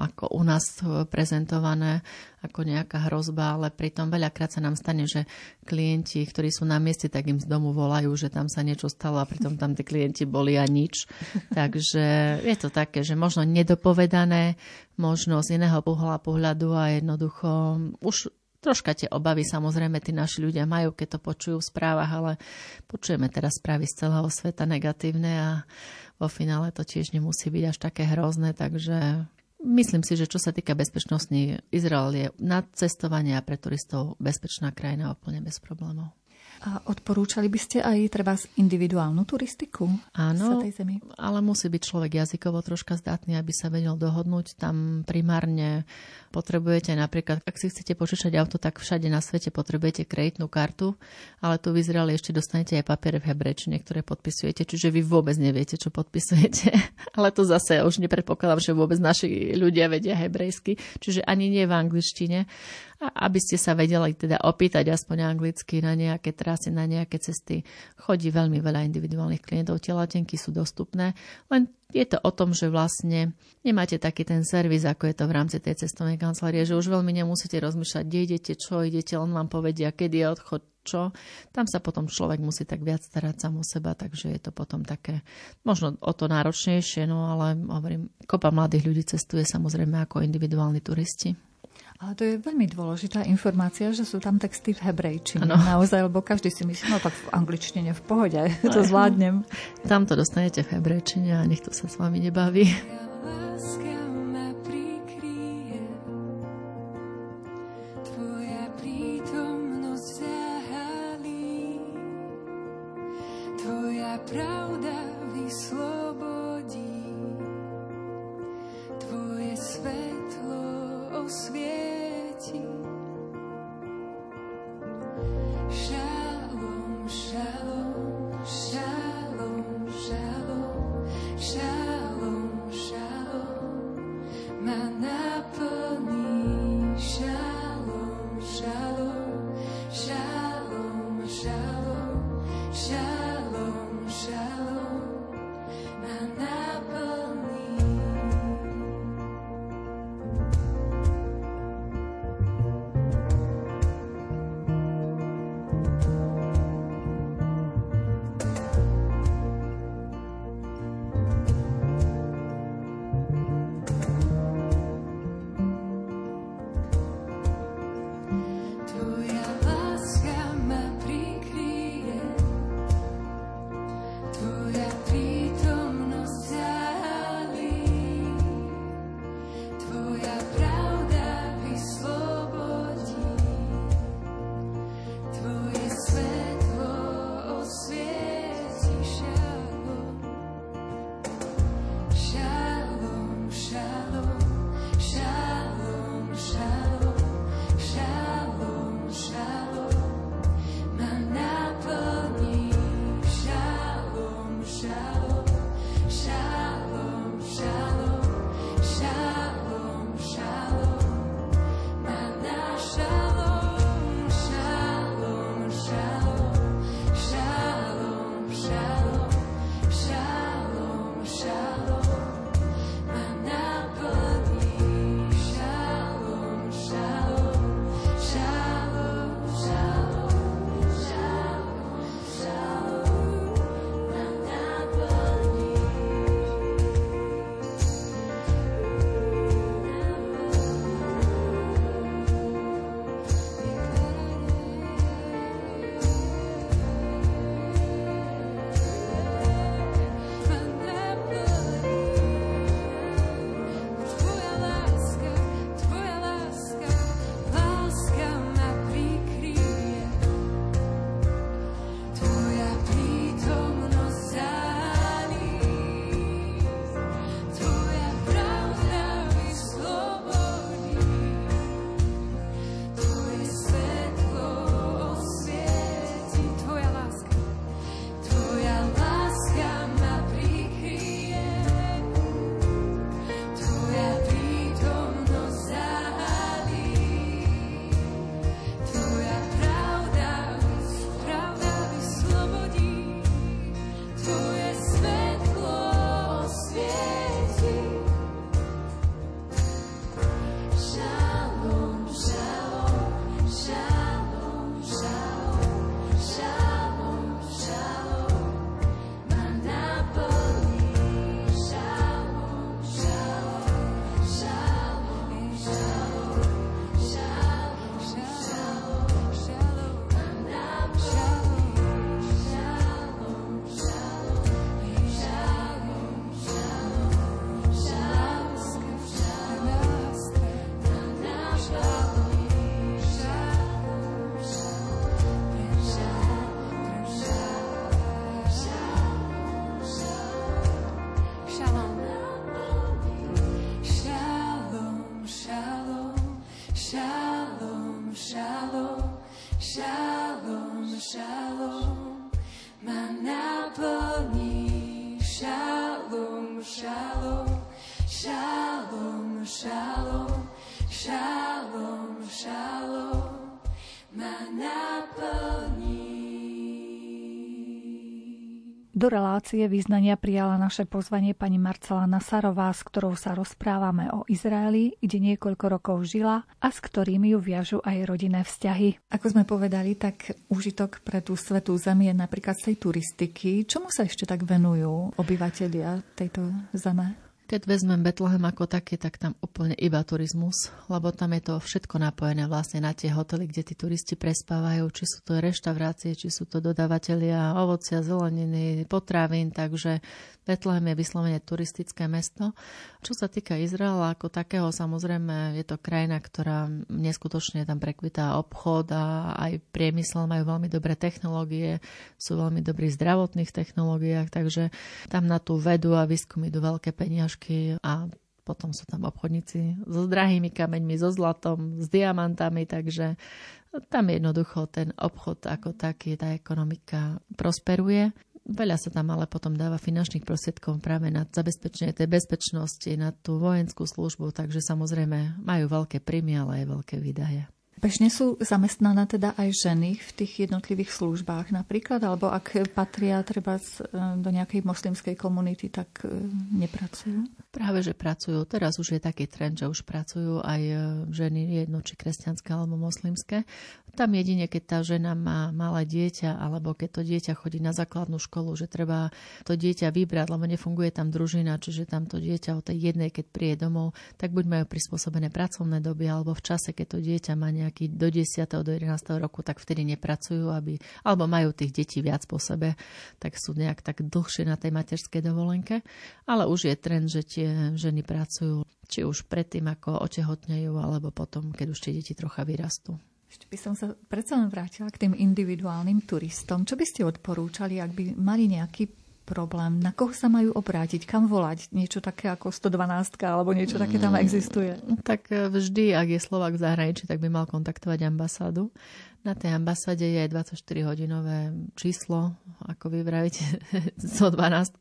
ako u nás prezentované ako nejaká hrozba, ale pritom veľakrát sa nám stane, že klienti, ktorí sú na mieste, tak im z domu volajú, že tam sa niečo stalo a pritom tam tí klienti boli a nič. (laughs) Takže je to také, že možno nedopovedané, možno z iného pohľa pohľadu a jednoducho už Troška tie obavy samozrejme tí naši ľudia majú, keď to počujú v správach, ale počujeme teraz správy z celého sveta negatívne a vo finále to tiež nemusí byť až také hrozné, takže Myslím si, že čo sa týka bezpečnosti, Izrael je na cestovanie a pre turistov bezpečná krajina úplne bez problémov. A odporúčali by ste aj treba individuálnu turistiku Áno, tej zemi? ale musí byť človek jazykovo troška zdatný, aby sa vedel dohodnúť. Tam primárne potrebujete napríklad, ak si chcete požičať auto, tak všade na svete potrebujete kreditnú kartu, ale tu v Izraeli ešte dostanete aj papiere v hebrečine, ktoré podpisujete, čiže vy vôbec neviete, čo podpisujete. (laughs) ale to zase už nepredpokladám, že vôbec naši ľudia vedia hebrejsky, čiže ani nie v angličtine a aby ste sa vedeli teda opýtať aspoň anglicky na nejaké trasy, na nejaké cesty. Chodí veľmi veľa individuálnych klientov, tie letenky sú dostupné, len je to o tom, že vlastne nemáte taký ten servis, ako je to v rámci tej cestovnej kancelárie, že už veľmi nemusíte rozmýšľať, kde idete, čo idete, on vám povedia, kedy je odchod, čo. Tam sa potom človek musí tak viac starať sám o seba, takže je to potom také možno o to náročnejšie, no ale hovorím, kopa mladých ľudí cestuje samozrejme ako individuálni turisti. Ale to je veľmi dôležitá informácia, že sú tam texty v hebrejčine. Ano. Naozaj, lebo každý si myslí, no tak v angličtine v pohode, no, (laughs) to zvládnem. Tam to dostanete v hebrejčine a nech to sa s vami nebaví. Láska. свет. Do relácie význania prijala naše pozvanie pani Marcela Nasarová, s ktorou sa rozprávame o Izraeli, kde niekoľko rokov žila a s ktorými ju viažu aj rodinné vzťahy. Ako sme povedali, tak užitok pre tú svetú zemi je napríklad z tej turistiky. Čomu sa ešte tak venujú obyvateľia tejto zeme? Keď vezmem Betlehem ako také, tak tam úplne iba turizmus, lebo tam je to všetko napojené vlastne na tie hotely, kde tí turisti prespávajú, či sú to reštaurácie, či sú to dodavatelia ovocia, zeleniny, potravín, takže Betlehem je vyslovene turistické mesto. Čo sa týka Izraela ako takého, samozrejme je to krajina, ktorá neskutočne tam prekvitá obchod a aj priemysel majú veľmi dobré technológie, sú veľmi dobrí v zdravotných technológiách, takže tam na tú vedu a výskum idú veľké peniažky ponožky a potom sú tam obchodníci so drahými kameňmi, so zlatom, s diamantami, takže tam jednoducho ten obchod ako taký, tá ekonomika prosperuje. Veľa sa tam ale potom dáva finančných prostriedkov práve na zabezpečenie tej bezpečnosti, na tú vojenskú službu, takže samozrejme majú veľké príjmy, ale aj veľké výdaje. Bežne sú zamestnané teda aj ženy v tých jednotlivých službách napríklad, alebo ak patria treba do nejakej moslimskej komunity, tak e, nepracujú? Práve, že pracujú. Teraz už je taký trend, že už pracujú aj e, ženy, jedno či kresťanské alebo moslimské. Tam jedine, keď tá žena má malé dieťa, alebo keď to dieťa chodí na základnú školu, že treba to dieťa vybrať, lebo nefunguje tam družina, čiže tam to dieťa o tej jednej, keď príde domov, tak buď majú prispôsobené pracovné doby, alebo v čase, keď to dieťa má nejaký do 10. do 11. roku, tak vtedy nepracujú, aby, alebo majú tých detí viac po sebe, tak sú nejak tak dlhšie na tej materskej dovolenke. Ale už je trend, že tie ženy pracujú či už predtým, ako otehotnejú, alebo potom, keď už tie deti trocha vyrastú. Ešte by som sa predsa len vrátila k tým individuálnym turistom. Čo by ste odporúčali, ak by mali nejaký problém, na koho sa majú obrátiť, kam volať? Niečo také ako 112 alebo niečo také tam mm, existuje? Tak e, vždy, ak je Slovak v zahraničí, tak by mal kontaktovať ambasádu. Na tej ambasáde je 24-hodinové číslo, ako vy vravíte, (laughs) 112,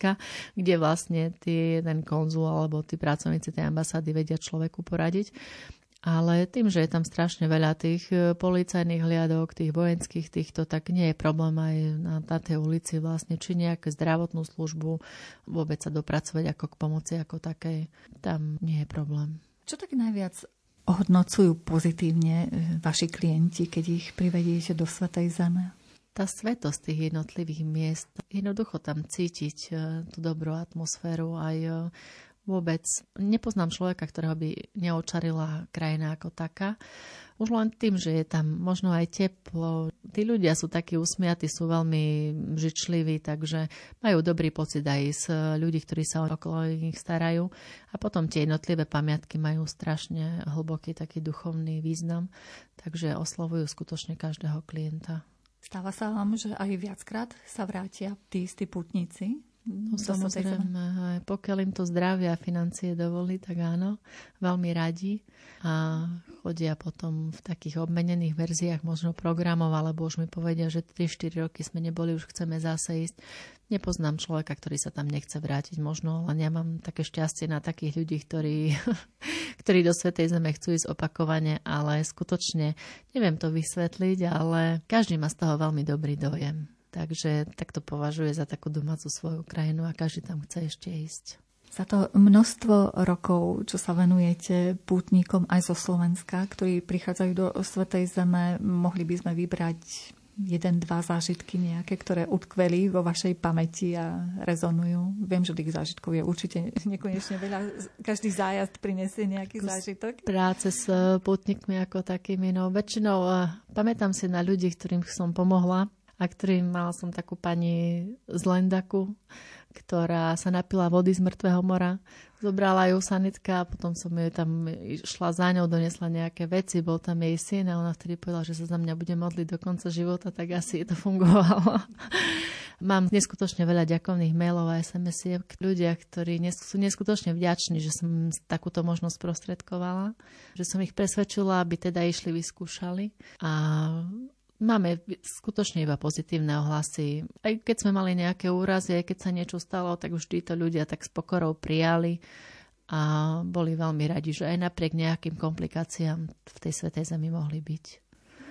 kde vlastne tí, ten konzul alebo tí pracovníci tej ambasády vedia človeku poradiť. Ale tým, že je tam strašne veľa tých e, policajných hliadok, tých vojenských týchto, tak nie je problém aj na, na tej ulici vlastne, či nejakú zdravotnú službu, vôbec sa dopracovať ako k pomoci ako takej. Tam nie je problém. Čo tak najviac ohodnocujú pozitívne e, vaši klienti, keď ich privediete do Svetej Zeme? Tá svetosť tých jednotlivých miest, jednoducho tam cítiť e, tú dobrú atmosféru aj Vôbec nepoznám človeka, ktorého by neočarila krajina ako taká. Už len tým, že je tam možno aj teplo. Tí ľudia sú takí usmiatí, sú veľmi žičliví, takže majú dobrý pocit aj z ľudí, ktorí sa okolo nich starajú. A potom tie jednotlivé pamiatky majú strašne hlboký taký duchovný význam, takže oslovujú skutočne každého klienta. Stáva sa vám, že aj viackrát sa vrátia tí istí putníci No samozrejme, pokiaľ im to zdravie a financie dovolí, tak áno, veľmi radi a chodia potom v takých obmenených verziách možno programov, alebo už mi povedia, že 3-4 roky sme neboli, už chceme zase ísť. Nepoznám človeka, ktorý sa tam nechce vrátiť, možno len ja mám také šťastie na takých ľudí, ktorí, (laughs) ktorí do Svetej Zeme chcú ísť opakovane, ale skutočne neviem to vysvetliť, ale každý má z toho veľmi dobrý dojem. Takže tak to považuje za takú domácu svoju krajinu a každý tam chce ešte ísť. Za to množstvo rokov, čo sa venujete pútnikom aj zo Slovenska, ktorí prichádzajú do Svetej Zeme, mohli by sme vybrať jeden, dva zážitky nejaké, ktoré utkveli vo vašej pamäti a rezonujú. Viem, že tých zážitkov je určite nekonečne veľa. Každý zájazd prinesie nejaký zážitok. Práce s pútnikmi ako takými, no väčšinou uh, pamätám si na ľudí, ktorým som pomohla a ktorým mal som takú pani z Lendaku, ktorá sa napila vody z mŕtvého mora. Zobrala ju sanitka a potom som jej tam šla za ňou, donesla nejaké veci, bol tam jej syn a ona vtedy povedala, že sa za mňa bude modliť do konca života, tak asi to fungovalo. (laughs) Mám neskutočne veľa ďakovných mailov a SMS-iek ľudia, ktorí sú neskutočne vďační, že som takúto možnosť prostredkovala, že som ich presvedčila, aby teda išli, vyskúšali a Máme skutočne iba pozitívne ohlasy. Aj keď sme mali nejaké úrazy, aj keď sa niečo stalo, tak vždy to ľudia tak s pokorou prijali a boli veľmi radi, že aj napriek nejakým komplikáciám v tej Svetej Zemi mohli byť.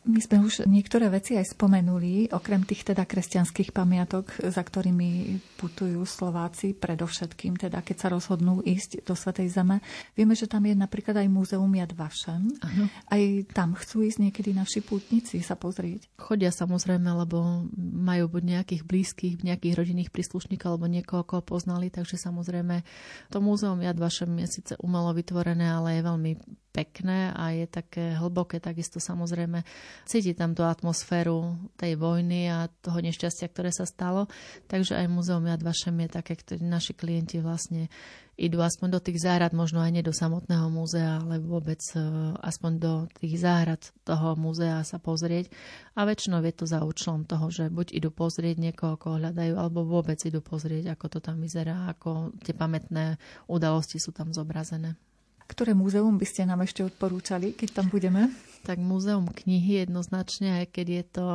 My sme už niektoré veci aj spomenuli, okrem tých teda kresťanských pamiatok, za ktorými putujú Slováci, predovšetkým teda, keď sa rozhodnú ísť do Svetej Zeme. Vieme, že tam je napríklad aj múzeum Jad Vašem. Ano. Aj tam chcú ísť niekedy naši pútnici sa pozrieť. Chodia samozrejme, lebo majú buď nejakých blízkych, nejakých rodinných príslušníkov alebo niekoho, koho poznali, takže samozrejme to múzeum Jad Vašem je síce umelo vytvorené, ale je veľmi pekné a je také hlboké takisto samozrejme. Cíti tam tú atmosféru tej vojny a toho nešťastia, ktoré sa stalo. Takže aj Múzeum Jad Vašem je také, ktorí naši klienti vlastne idú aspoň do tých záhrad, možno aj nie do samotného múzea, ale vôbec e, aspoň do tých záhrad toho múzea sa pozrieť. A väčšinou je to za účelom toho, že buď idú pozrieť niekoho, koho hľadajú, alebo vôbec idú pozrieť, ako to tam vyzerá, ako tie pamätné udalosti sú tam zobrazené. Ktoré múzeum by ste nám ešte odporúčali, keď tam budeme? Tak múzeum knihy jednoznačne, aj keď je to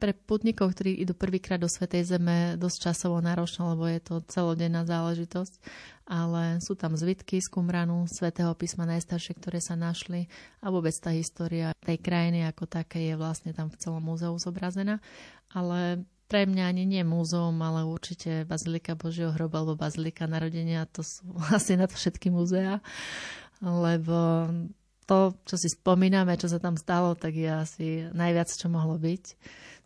pre putníkov, ktorí idú prvýkrát do Svetej Zeme, dosť časovo náročné, lebo je to celodenná záležitosť. Ale sú tam zvitky z Kumranu, Svetého písma najstaršie, ktoré sa našli a vôbec tá história tej krajiny ako také je vlastne tam v celom múzeu zobrazená. Ale pre mňa ani nie múzeum, ale určite Bazilika Božieho hroba alebo Bazilika narodenia, to sú (laughs) asi na všetky múzea lebo to, čo si spomíname, čo sa tam stalo, tak je asi najviac, čo mohlo byť.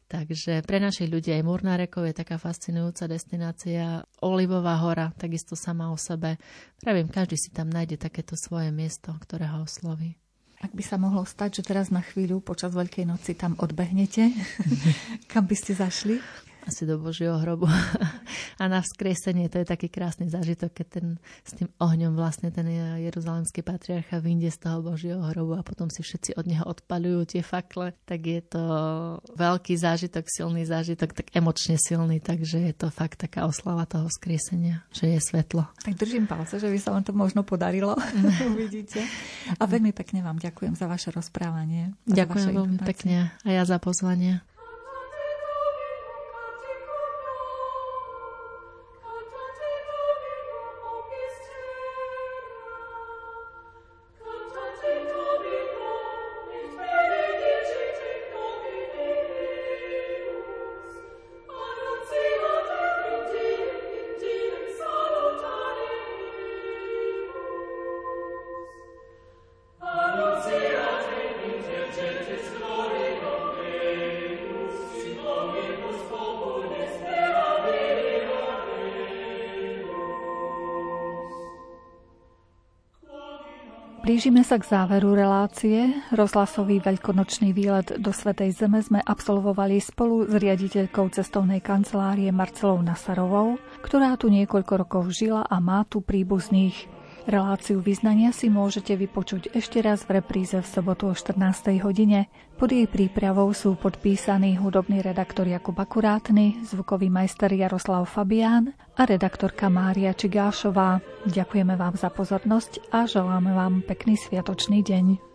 Takže pre našich ľudí aj Murnárekov je taká fascinujúca destinácia. Olivová hora, takisto sama o sebe. Pravím, každý si tam nájde takéto svoje miesto, ktoré ho osloví. Ak by sa mohlo stať, že teraz na chvíľu počas Veľkej noci tam odbehnete, (laughs) kam by ste zašli? Asi do Božieho hrobu. (laughs) a na vzkriesenie to je taký krásny zážitok, keď ten, s tým ohňom vlastne ten jeruzalemský patriarcha vyjde z toho Božieho hrobu a potom si všetci od neho odpalujú tie fakle, tak je to veľký zážitok, silný zážitok, tak emočne silný, takže je to fakt taká oslava toho vzkriesenia, že je svetlo. Tak držím palce, že by sa vám to možno podarilo, (laughs) (laughs) uvidíte. A veľmi pekne vám ďakujem za vaše rozprávanie. Ďakujem veľmi pekne a ja za pozvanie. Blížime sa k záveru relácie. Rozhlasový veľkonočný výlet do Svetej Zeme sme absolvovali spolu s riaditeľkou cestovnej kancelárie Marcelou Nasarovou, ktorá tu niekoľko rokov žila a má tu príbuzných. Reláciu vyznania si môžete vypočuť ešte raz v repríze v sobotu o 14. hodine. Pod jej prípravou sú podpísaní hudobný redaktor Jakub Akurátny, zvukový majster Jaroslav Fabián a redaktorka Mária Čigášová. Ďakujeme vám za pozornosť a želáme vám pekný sviatočný deň.